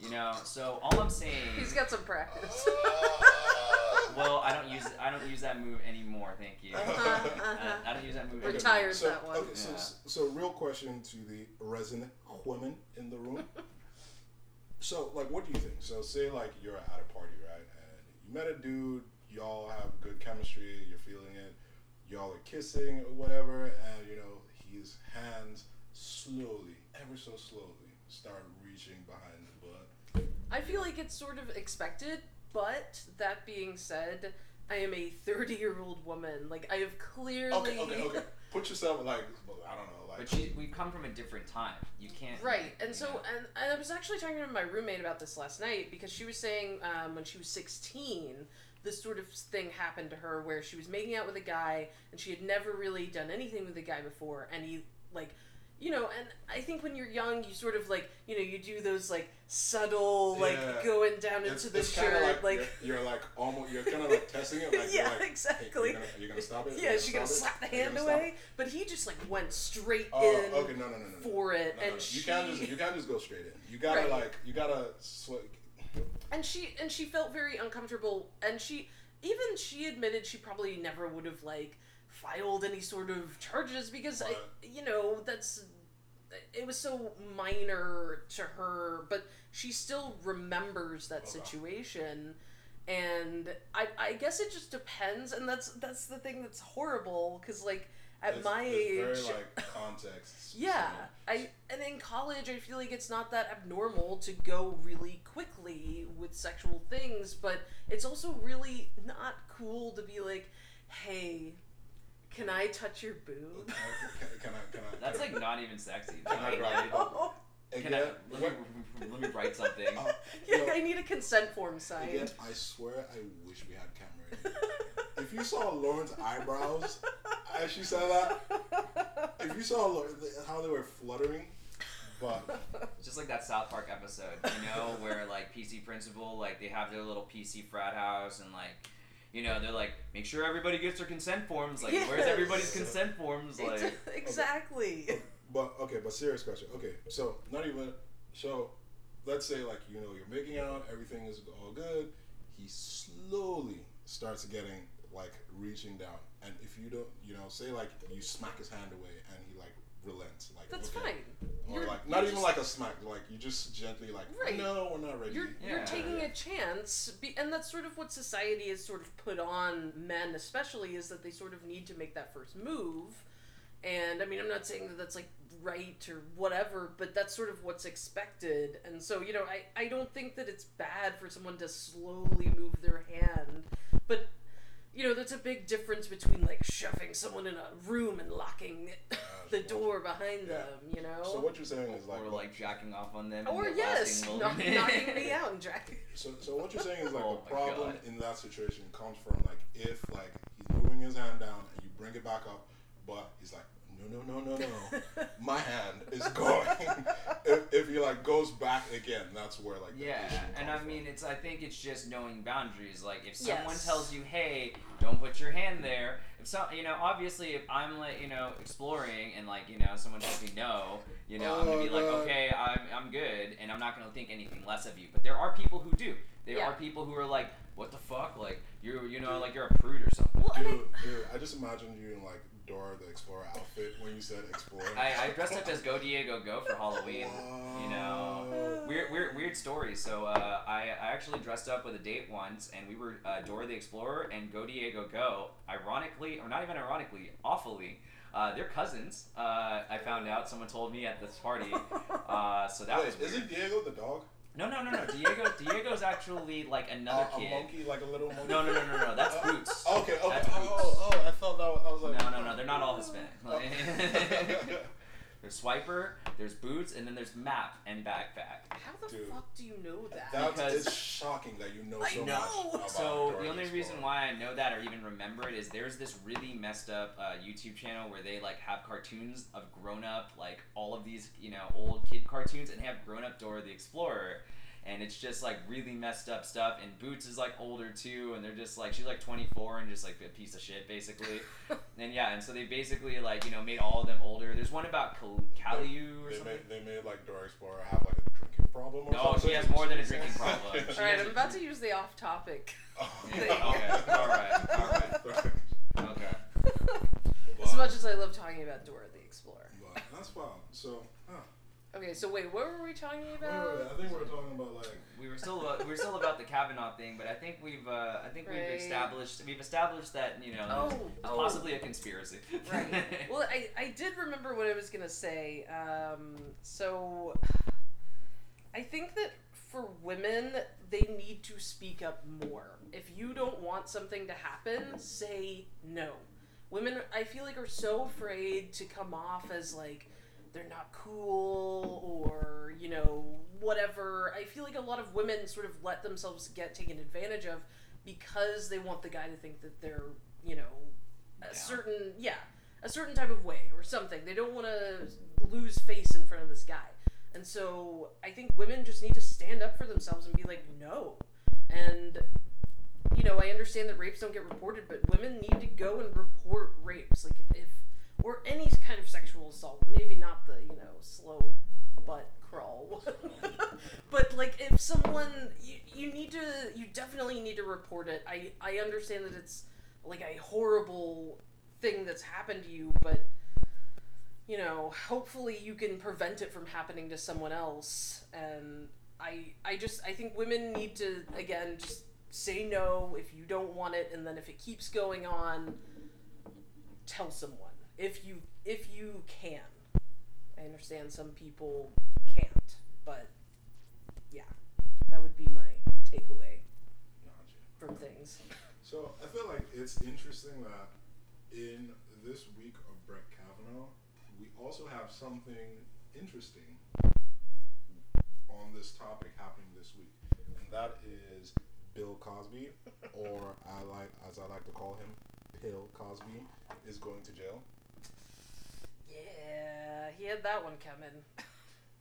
you know so all I'm saying He's got some practice. [laughs] Uh, well I don't use I don't use that move anymore thank you Uh-huh, I, uh-huh. I don't use that move Retired. anymore. Tires so, that one. Okay, so, Yeah. so real question to the resident women in the room. [laughs] so, like, what do you think? So, say like you're at a party, right, and you met a dude, y'all have good chemistry, you're feeling it, y'all are kissing or whatever, and you know his hands slowly, ever so slowly, start reaching behind the butt. I feel like it's sort of expected, but that being said, I am a 30 year old woman. Like, I have clearly. Okay, okay, okay. [laughs] Put yourself like, I don't know, like. but she, we come from a different time you can't Right, and so and, and I was actually talking to my roommate about this last night because she was saying um, when she was sixteen, this sort of thing happened to her where she was making out with a guy and she had never really done anything with a guy before, and he like, you know, and I think when you're young, you sort of like, you know, you do those like subtle like Yeah. going down it's, into the shirt, like, like. you're, you're like almost you're kind of like testing it like [laughs] Yeah, you're like, hey, exactly. you're, gonna, you're gonna stop it yeah, she's gonna stop slap it? the hand away, but he just like went straight Oh, in okay, no, no, no, no, for it, No, no, and no. she you can't just you can't just go straight in. You gotta Right. like you gotta sw- and she and she felt very uncomfortable and she even she admitted she probably never would have like filed any sort of charges because I, you know that's it was so minor to her but she still remembers that Okay. situation and I, I guess it just depends and that's that's the thing that's horrible because like at it's- my it's age very like context. [laughs] yeah, I and in college I feel like it's not that abnormal to go really quickly with sexual things, but it's also really not cool to be like, "Hey, can I touch your boob?" Can, can I? Can I? that's like not even sexy Can I Like, grab it? Oh, can I, again, let, me, what- let me write something [laughs] uh, yeah, yo, I need a consent form again, signed. I swear, I wish we had camera. in. If you saw Lauren's eyebrows as she said that, if you saw Lauren, how they were fluttering, but just like that South Park episode, you know, where like PC principal, like they have their little PC frat house and like, you know, they're like, make sure everybody gets their consent forms. Like, where's everybody's [laughs] consent forms? Ex- Like, [laughs] exactly. But okay, but serious question. Okay, so not even so. Let's say like you know you're making out, everything is all good. He slowly starts getting like reaching down, and if you don't, you know, say like you smack his hand away, and he like relents, like That's okay. fine. or You're- like not even just- like a smack, like you just gently like Right. no, we're not ready. You're, you're taking Yeah. a chance, be, and that's sort of what society has sort of put on men, especially, is that they sort of need to make that first move. And I mean, I'm not saying that that's like right or whatever, but that's sort of what's expected. And so, you know, I, I don't think that it's bad for someone to slowly move their hand, but you know, that's a big difference between like shoving someone in a room and locking [laughs] the door behind Yeah. them, you know? So what you're saying is like, or like jacking off on them. or in the yes, knock, knocking me [laughs] out and dragging. [laughs] So, so what you're saying is like Oh the problem God. in that situation comes from like if like he's moving his hand down and you bring it back up, but he's like no no no no no, my hand is going. if, if he like goes back again, that's where like the Yeah, and comes I mean, it's. I think it's just knowing boundaries. Like, if someone Yes. tells you, "Hey, don't put your hand there," if so, you know, obviously, if I'm like, you know, exploring and like, you know, someone tells me no, you know, I'm gonna Oh, be like, God. okay, I'm, I'm good, and I'm not gonna think anything less of you. But there are people who do. There Yeah. are people who are like, "What the fuck?" Like, you're, you know, like you're a prude or something. Well, from. I, Dude, dude, I just imagined you in like Dora the Explorer outfit when you said Explorer. I, I dressed up as Go Diego Go for Halloween. You know, weird, weird, weird story. So uh, I, I actually dressed up with a date once, and we were uh, Dora the Explorer and Go Diego Go. Ironically, or not even ironically, awfully, uh, they're cousins. Uh, I found out. Someone told me at this party. [laughs] Uh, so that Wait, was weird. isn't Diego the dog? No, no, no, no. Diego, [laughs] Diego's actually like another Uh, a monkey, like a little monkey. No, no, no, no, no. That's Uh, Boots. Okay, okay. That's oh, Boots. oh, I thought that was, I was like. No, no, no. They're not all Hispanic. [laughs] [laughs] There's There's swiper, there's boots, and then there's map and backpack. How the Dude. fuck do you know that? That's Because- it's shocking that you know I so know. much. About So the only the reason Explorer. why I know that or even remember it is there's this really messed up uh, YouTube channel where they like have cartoons of grown up like all of these you know old kid cartoons and have grown up Dora the Explorer. And it's just like really messed up stuff. And Boots is like older too, and they're just like she's like 24 and just like a piece of shit basically. [laughs] and yeah, and so they basically like you know made all of them older. There's one about Cal- Caillou or They something. made, they made like Dora Explorer have like a drinking problem or No, something. she has more than a [laughs] drinking problem. All right, I'm about to use the off-topic. Oh, [laughs] thing. Okay, all right, all right. Okay. as much as I love talking about Dora the Explorer. But that's wild. So, huh. Okay, so wait, what were we talking Wait, about? wait, I think we're talking about like We were still about, we were still about the Kavanaugh thing, but I think we've uh, I think we've established we've established that you know Oh, there's oh. possibly a conspiracy. Right. [laughs] Well, I, I did remember what I was gonna say. Um, so I think that for women, they need to speak up more. If you don't want something to happen, say no. Women, I feel like, are so afraid to come off as like they're not cool or you know whatever. I feel like a lot of women sort of let themselves get taken advantage of because they want the guy to think that they're you know a Yeah. certain yeah a certain type of way or something. They don't want to lose face in front of this guy. And so I think women just need to stand up for themselves and be like, no. And, you know, I understand that rapes don't get reported, but women need to go and report rapes. Like, if, or any kind of sexual assault. Maybe not the, you know, slow butt crawl. [laughs] but, like, if someone, you, you need to, you definitely need to report it. I, I understand that it's, like, a horrible thing that's happened to you, but you know, hopefully you can prevent it from happening to someone else. And I I just I think women need to again just say no if you don't want it and then if it keeps going on tell someone if you if you can. I understand some people can't, but yeah. That would be my takeaway Gotcha. from things. So I feel like it's interesting that in this week of Brett Kavanaugh, we also have something interesting on this topic happening this week, and that is Bill Cosby, [laughs] or I like as I like to call him, Pill Cosby, is going to jail. Yeah, he had that one coming.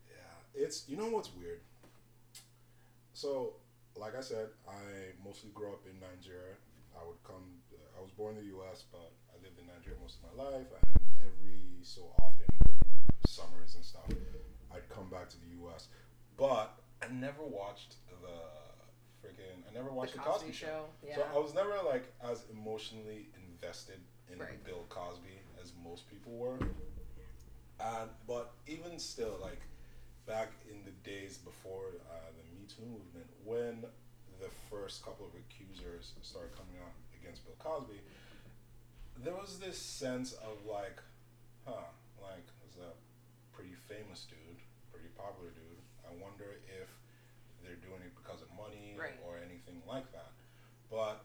Yeah, it's you know what's weird. So, like I said, I mostly grew up in Nigeria. I would come. Uh, I was born in the U.S., but I lived in Nigeria most of my life, and every so often during like summers and stuff, I'd come back to the U.S. But I never watched the freaking. I never watched the Cosby, Show. Yeah. So I was never like as emotionally invested in Right. Bill Cosby as most people were. And but even still, like back in the days before uh, the Me Too movement, when the first couple of accusers started coming out against Bill Cosby, there was this sense of like, huh, like it's a pretty famous dude, pretty popular dude. I wonder if they're doing it because of money Right. or anything like that. But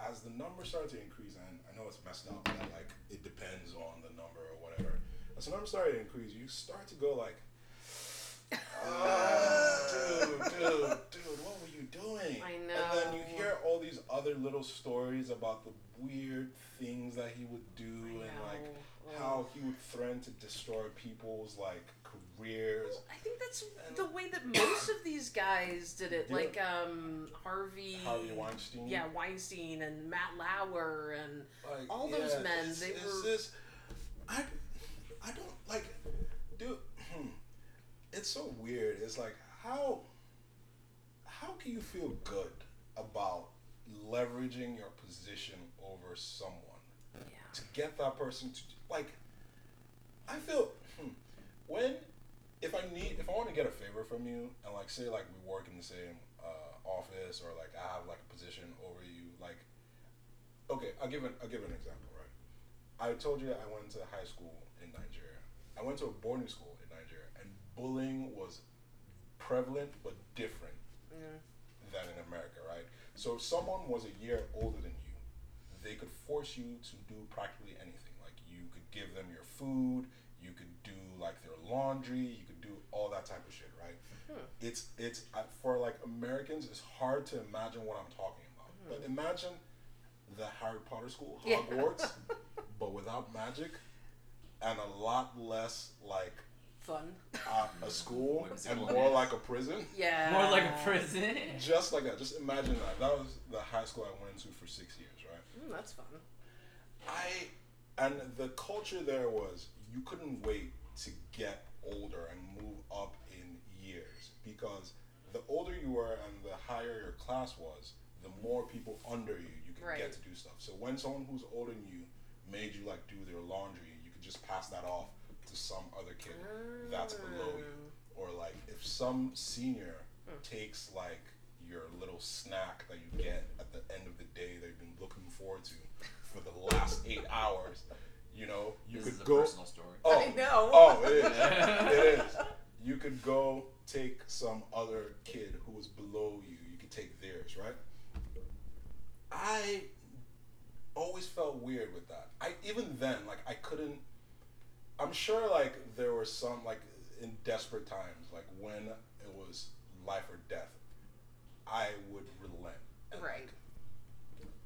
as the numbers started to increase, and I know it's messed up that like it depends on the number or. As the numbers started to increase, you start to go like, "Ah, [laughs] dude, dude, dude, what were you doing? I know. And then you hear all these other little stories about the weird things that he would do I and like know. how he would threaten to destroy people's like careers. I think that's the way that most of these guys did it. Yeah. Like um, Harvey, Harvey Weinstein. yeah, Weinstein and Matt Lauer and Like, All those yeah, men, it's- they were- I, I don't like, dude. It's so weird. It's like how, how can you feel good about leveraging your position over someone yeah, to get that person to like? I feel hmm, when if I need if I want to get a favor from you and like say like we work in the same uh, office or like I have like a position over you like okay I'll give an I'll give an example right I told you I went to high school I went to a boarding school in Nigeria and bullying was prevalent but different Mm. than in America right so if someone was a year older than you they could force you to do practically anything like you could give them your food you could do like their laundry, you could do all that type of shit, right? Hmm. It's it's uh, for like Americans, it's hard to imagine what I'm talking about. But imagine the Harry Potter school, Yeah. Hogwarts, [laughs] but without magic, and a lot less like Fun. uh, a school and more like a prison. Yeah. More like a prison. Just like that. Just imagine that. That was the high school I went to for six years, right? Mm, that's fun. I and the culture there was you couldn't wait to get older and move up in years because the older you were and the higher your class was, the more people under you you could Right. get to do stuff. So when someone who's older than you made you like do their laundry, you could just pass that off to some other kid that's below you. Mm. Or like if some senior Hmm. takes like your little snack that you get at the end of the day that you've been looking forward to for the last eight [laughs] hours, you know, you this could is a go. personal story. Oh, I know. Oh, it is. [laughs] it is. You could go take some other kid who was below you. You could take theirs, right? I always felt weird with that. I even then, like, I couldn't. I'm sure, like, there were some, like, in desperate times, like when it was life or death, I would relent and Right. like,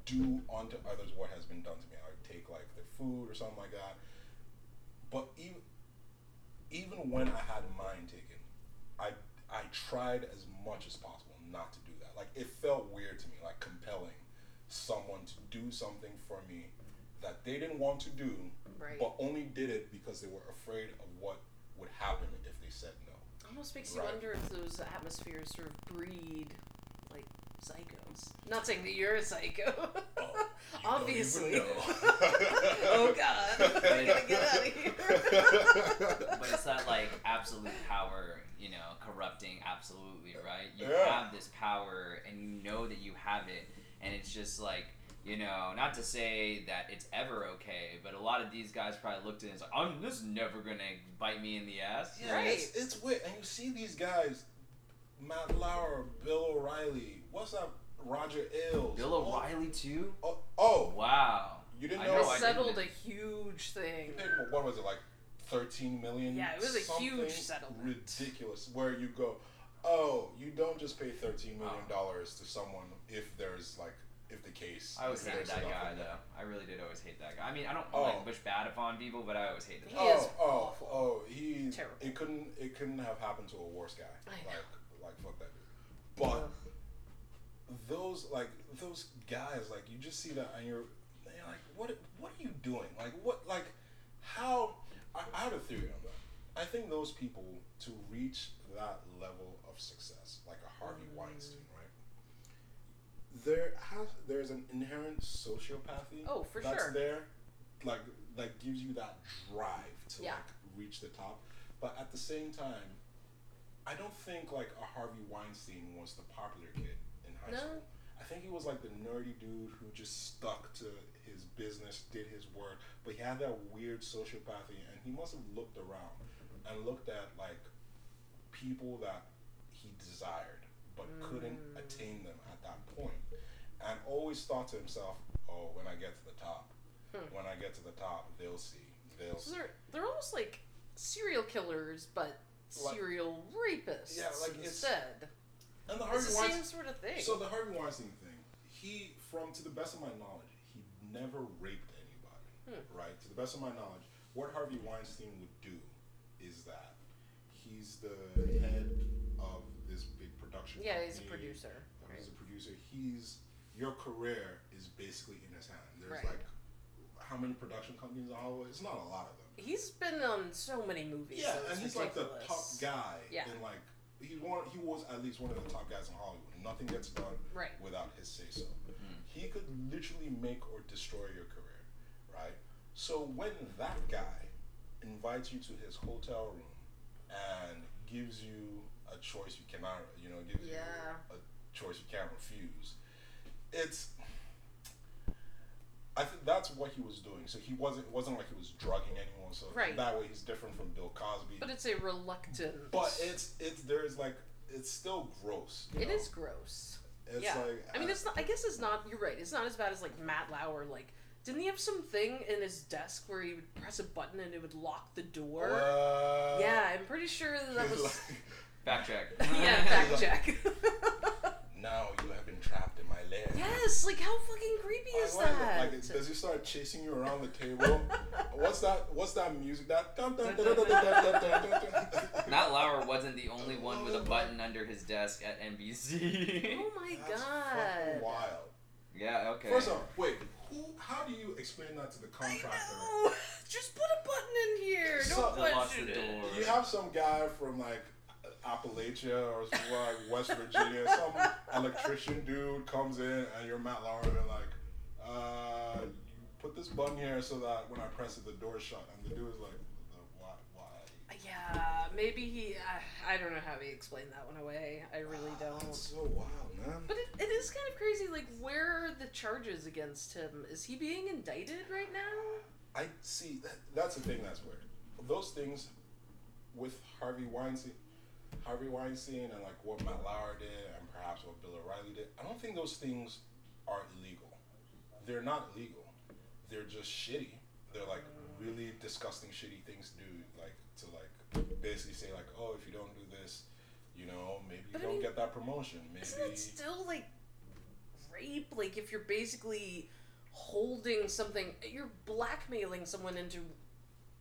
do unto others what has been done to me. I would take like their food or something like that. But even even when I had mine taken, I I tried as much as possible not to do that. Like it felt weird to me, like compelling someone to do something for me that they didn't want to do, Right. but only did it because they were afraid of what would happen if they said no. Almost makes you wonder if those atmospheres sort of breed like psychos. Not saying that you're a psycho. Oh, you [laughs] Obviously. even know. [laughs] oh god. [laughs] I gotta get out of here. but it's that like absolute power, you know, corrupting absolutely, right? You Yeah. have this power and you know that you have it and it's just like, you know, not to say that it's ever okay, but a lot of these guys probably looked at it and was like, I'm this is never gonna bite me in the ass. Yeah, Right. it's, it's weird. And you see these guys, Matt Lauer, Bill O'Reilly, what's up, Roger Ailes. Bill all- O'Reilly too? Oh, oh, Wow. you didn't I know? know, I settled a didn't. huge thing. What was it like 13 million Yeah, it was a huge Something settlement. ridiculous where you go oh you don't just pay 13 million oh. dollars to someone if there's like if the case I always hated that guy though. I really did always hate that guy. I mean, I don't Oh. like wish bad upon people, but I always hated He that. oh, is oh, oh awful. oh, he Terrible. it couldn't it couldn't have happened to a worse guy. I know. Like like fuck that dude. But those like those guys like you just see that and you're, and you're like what what are you doing like what like how I, I have a theory on that I think those people to reach that level of success like a Harvey. Weinstein right there has there's an inherent sociopathy Oh, for that's sure. there like that gives you that drive to Yeah. like reach the top but at the same time I don't think like a Harvey Weinstein was the popular kid in high No. school. I think he was like the nerdy dude who just stuck to his business, did his work, but he had that weird sociopathy, and he must have looked around and looked at like people that he desired but couldn't Mm. attain them at that point, and always thought to himself, "Oh, when I get to the top, Hmm. when I get to the top, they'll see, they'll So see." they're they're almost like serial killers, but Like- serial rapists Yeah, like, it's- instead. And the It's Harvey the Weinstein. same sort of thing. So the Harvey Weinstein thing, he, from to the best of my knowledge, he never raped anybody, Hmm. right? To the best of my knowledge, what Harvey Weinstein would do is that he's the head of this big production. yeah, he's a producer. He's a producer. He's your career is basically in his hand. There's Right. like how many production companies in Hollywood? It's not a lot of them. He's been on so many movies. Yeah, so and he's like the top guy Yeah. in like he's one. He was at least one of the top guys in Hollywood. Nothing gets done Right. without his say so. Mm. He could literally make or destroy your career, right? So when that guy invites you to his hotel room and gives you a choice you cannot, you know, gives Yeah. you a choice you can't refuse, it's. I think that's what he was doing. So he wasn't it wasn't like he was drugging anyone. So Right. that way he's different from Bill Cosby. But it's a reluctant. But it's it's there's like it's still gross. you It know? is gross. It's yeah. like I mean, uh, it's not. I guess it's not. You're right. It's not as bad as like Matt Lauer. Like, didn't he have something in his desk where he would press a button and it would lock the door? what? Yeah, I'm pretty sure that, that was. Like, Fact check. [laughs] yeah, fact check. [laughs] now you have been trapped in my lair. Yes, like how fucking creepy I is that? Like, does he start chasing you around the table? what's that? What's that music? That Matt Lauer wasn't the only one with a button under his desk at NBC. oh my That's god! Wild. Yeah. Okay. First off, wait. Who, how do you explain that to the contractor? Just put a button in here. Don't so, punch it. You have some guy from like Appalachia or like West Virginia, some electrician dude comes in, and you're Matt Lauer, and they're like, uh, you put this button here so that when I press it, the door's shut. And the dude is like, "Uh, why? Why? Yeah, maybe he. I, I don't know how he explained that one away. I really don't. That's so wild, man. But it, it is kind of crazy. Like, where are the charges against him? Is he being indicted right now? I see. That, that's the thing that's weird. Those things with Harvey Weinstein, Harvey Weinstein, and like what Matt Lauer did, and perhaps what Bill O'Reilly did. I don't think those things are illegal. They're not illegal. They're just shitty. They're like really disgusting, shitty things to do. Like to like basically say like, oh, if you don't do this, you know, maybe you But I don't mean, get that promotion. Maybe. Isn't it still like rape? Like, if you're basically holding something, you're blackmailing someone into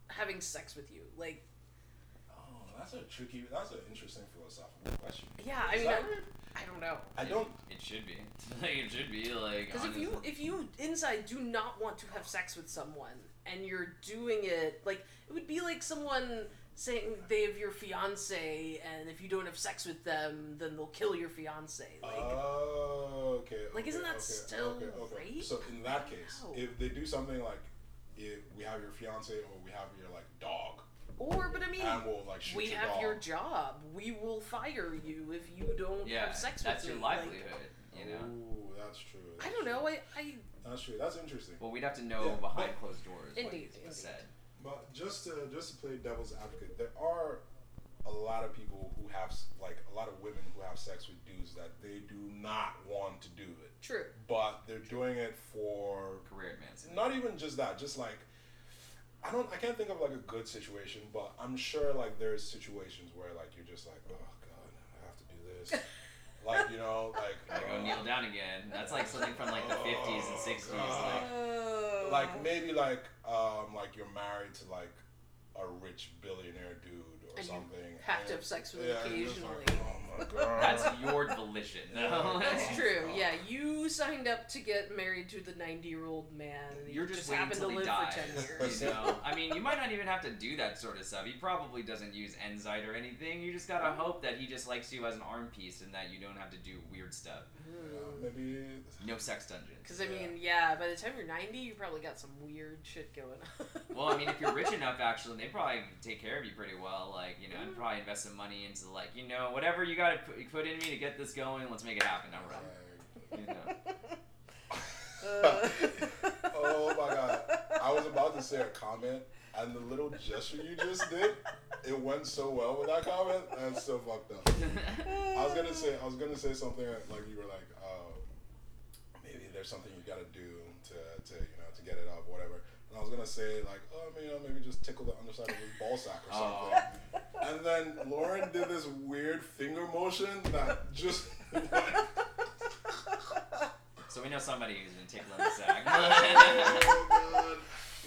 having sex with you. Like, that's a tricky. That's an interesting philosophical question. yeah, I Is mean, I, that? I don't know. I don't. It should be. [laughs] like it should be like. Because if you if you inside do not want to have sex with someone and you're doing it like it would be like someone saying they have your fiance and if you don't have sex with them then they'll kill your fiance like Oh, okay. Like, okay, isn't that okay, still okay, okay. rape? So in that case, know. if they do something like, if we have your fiance or we have your like dog, or but I mean and we'll like we your have dog. your job we will fire you if you don't yeah, have sex that's with your me Like, livelihood. You know. Ooh, that's true. I that's don't true. know I, I That's true. That's interesting. Well, we'd have to know Yeah, behind but- closed doors. Indeed, you indeed. said. But just to just to play devil's advocate, there are a lot of people who have like a lot of women who have sex with dudes that they do not want to do it, true but they're doing it for Career advancement. not even just that, just like I don't I can't think of like a good situation, but I'm sure like there's situations where like you're just like, oh god, I have to do this. [laughs] like, you know, like I go uh, kneel down again. That's like something from like the 50s and 60s. Like, like maybe like um like you're married to like a rich billionaire dude or And you something. have to have sex with him yeah, and occasionally. Like, oh my god. that's your volition. No? [laughs] That's true. God. Yeah, you signed up to get married to the ninety-year-old man. and You're you just, just waiting happened to he live dies. for ten years. You know, [laughs] I mean, you might not even have to do that sort of stuff. He probably doesn't use Enzyte or anything. You just gotta mm. hope that he just likes you as an arm piece and that you don't have to do weird stuff. Yeah, maybe No sex dungeons. Because I Yeah. mean, yeah, by the time you're ninety, you probably got some weird shit going on. Well, I mean, if you're rich [laughs] enough, actually, they probably take care of you pretty well. Like, you know, and probably invest some money into like, you know, whatever you gotta put, put in me to get this going. Let's make it happen. All right. You know. Uh. [laughs] oh my god. I was about to say a comment and the little gesture you just did, it went so well with that comment, that's so fucked up. I was gonna say I was gonna say something like you were like, um, maybe there's something you gotta do to, to you know to get it up, whatever. And I was gonna say like, oh, you know, maybe just tickle the underside of his ball sack or Oh. something. And then Lauren did this weird finger motion that just went. [laughs] So we know somebody who's been tickling the [laughs] sack. oh god.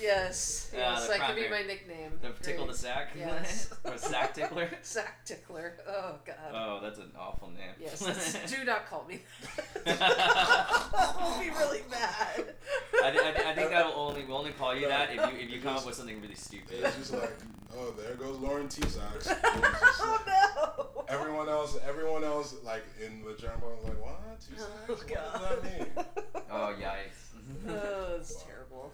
yes, Uh, yes, the that could be my nickname. the tickle the sack. [laughs] Yes. or sack tickler. Sack tickler. Oh god. Oh, that's an awful name. Yes, do not call me. That. I'll be really mad. I, th- I, th- I think that'll only we'll only call you that if you if you come up with something really stupid. It's just like, oh, there goes Lauren T. Sacks. [laughs] oh no. Everyone else, everyone else, like in the general was like, what? T. Oh, Sacks? Oh What god. does that mean? [laughs] Oh yikes. [laughs] Oh, it's Wow. terrible.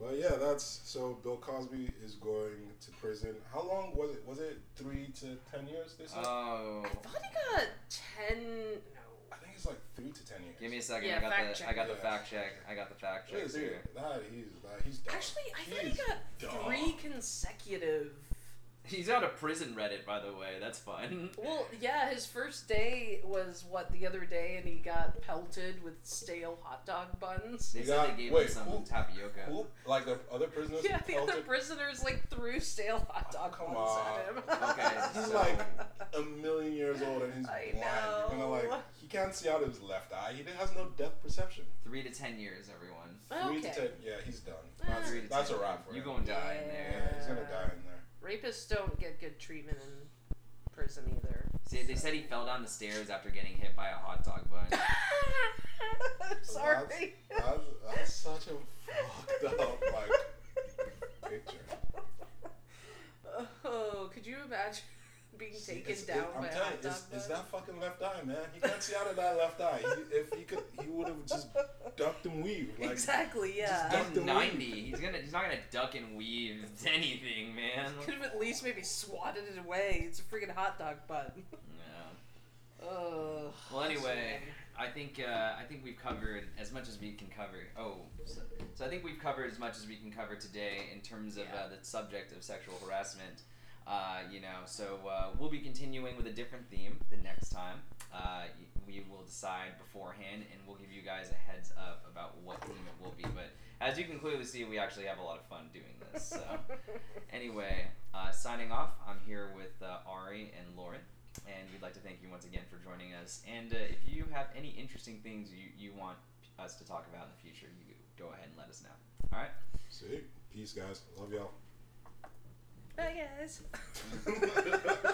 But yeah, that's so. Bill Cosby is going to prison. How long was it? Was it three to ten years? They said. oh. I thought he got ten. No. I think it's like three to ten years. Give me a second. Yeah, I got fact the check. I got the fact check. I got the fact check Yeah, dude, here. that he's that he's done. Actually, I thought he He's got done. three consecutive He's got a prison Reddit, by the way. That's fun. Mm-hmm. Well, yeah, his first day was what the other day, and he got pelted with stale hot dog buns. They said got- they gave wait, him some who- tapioca. Who? Like the other prisoners? Yeah, who the other pelted- prisoners like threw stale hot dog Come buns on. at him. Okay, [laughs] He's so- like a million years old and he's I blind. You're gonna know. like he can't see out of his left eye. He has no depth perception. Three to ten years, everyone. Oh, Three to Okay. ten. Yeah, he's done. That's, Three to that's a ten. wrap for You him. gonna die in Yeah, there. he's gonna die in there. Rapists don't get good treatment in prison either. See, they said he fell down the stairs after getting hit by a hot dog bun. [laughs] I'm sorry. That's, that's such a fucked up like picture. [laughs] Oh, could you imagine being taken It's- it- down I'm by telling you, dog it's, it's that fucking left eye, man. He can't see out of that left eye. He, if he could, he would have just [laughs] ducked and weaved. Like, exactly, yeah. duck He's the weave. ninety. He's gonna. He's not gonna duck and weave [laughs] anything, man. Could have at least maybe swatted it away. It's a freaking hot dog bun. Yeah. Ugh. Well, anyway, I think uh, I think we've covered as much as we can cover. Oh, so, so I think we've covered as much as we can cover today in terms of Yeah. uh, the subject of sexual harassment. Uh, you know, so uh, we'll be continuing with a different theme the next time. Uh, we will decide beforehand, and we'll give you guys a heads up about what theme it will be. But as you can clearly see, we actually have a lot of fun doing this. So [laughs] anyway, uh, signing off. I'm here with uh, Ari and Lauren and we'd like to thank you once again for joining us. And uh, if you have any interesting things you, you want us to talk about in the future, you go ahead and let us know. All right. see, peace, guys. Love y'all. Bye, guys. [laughs]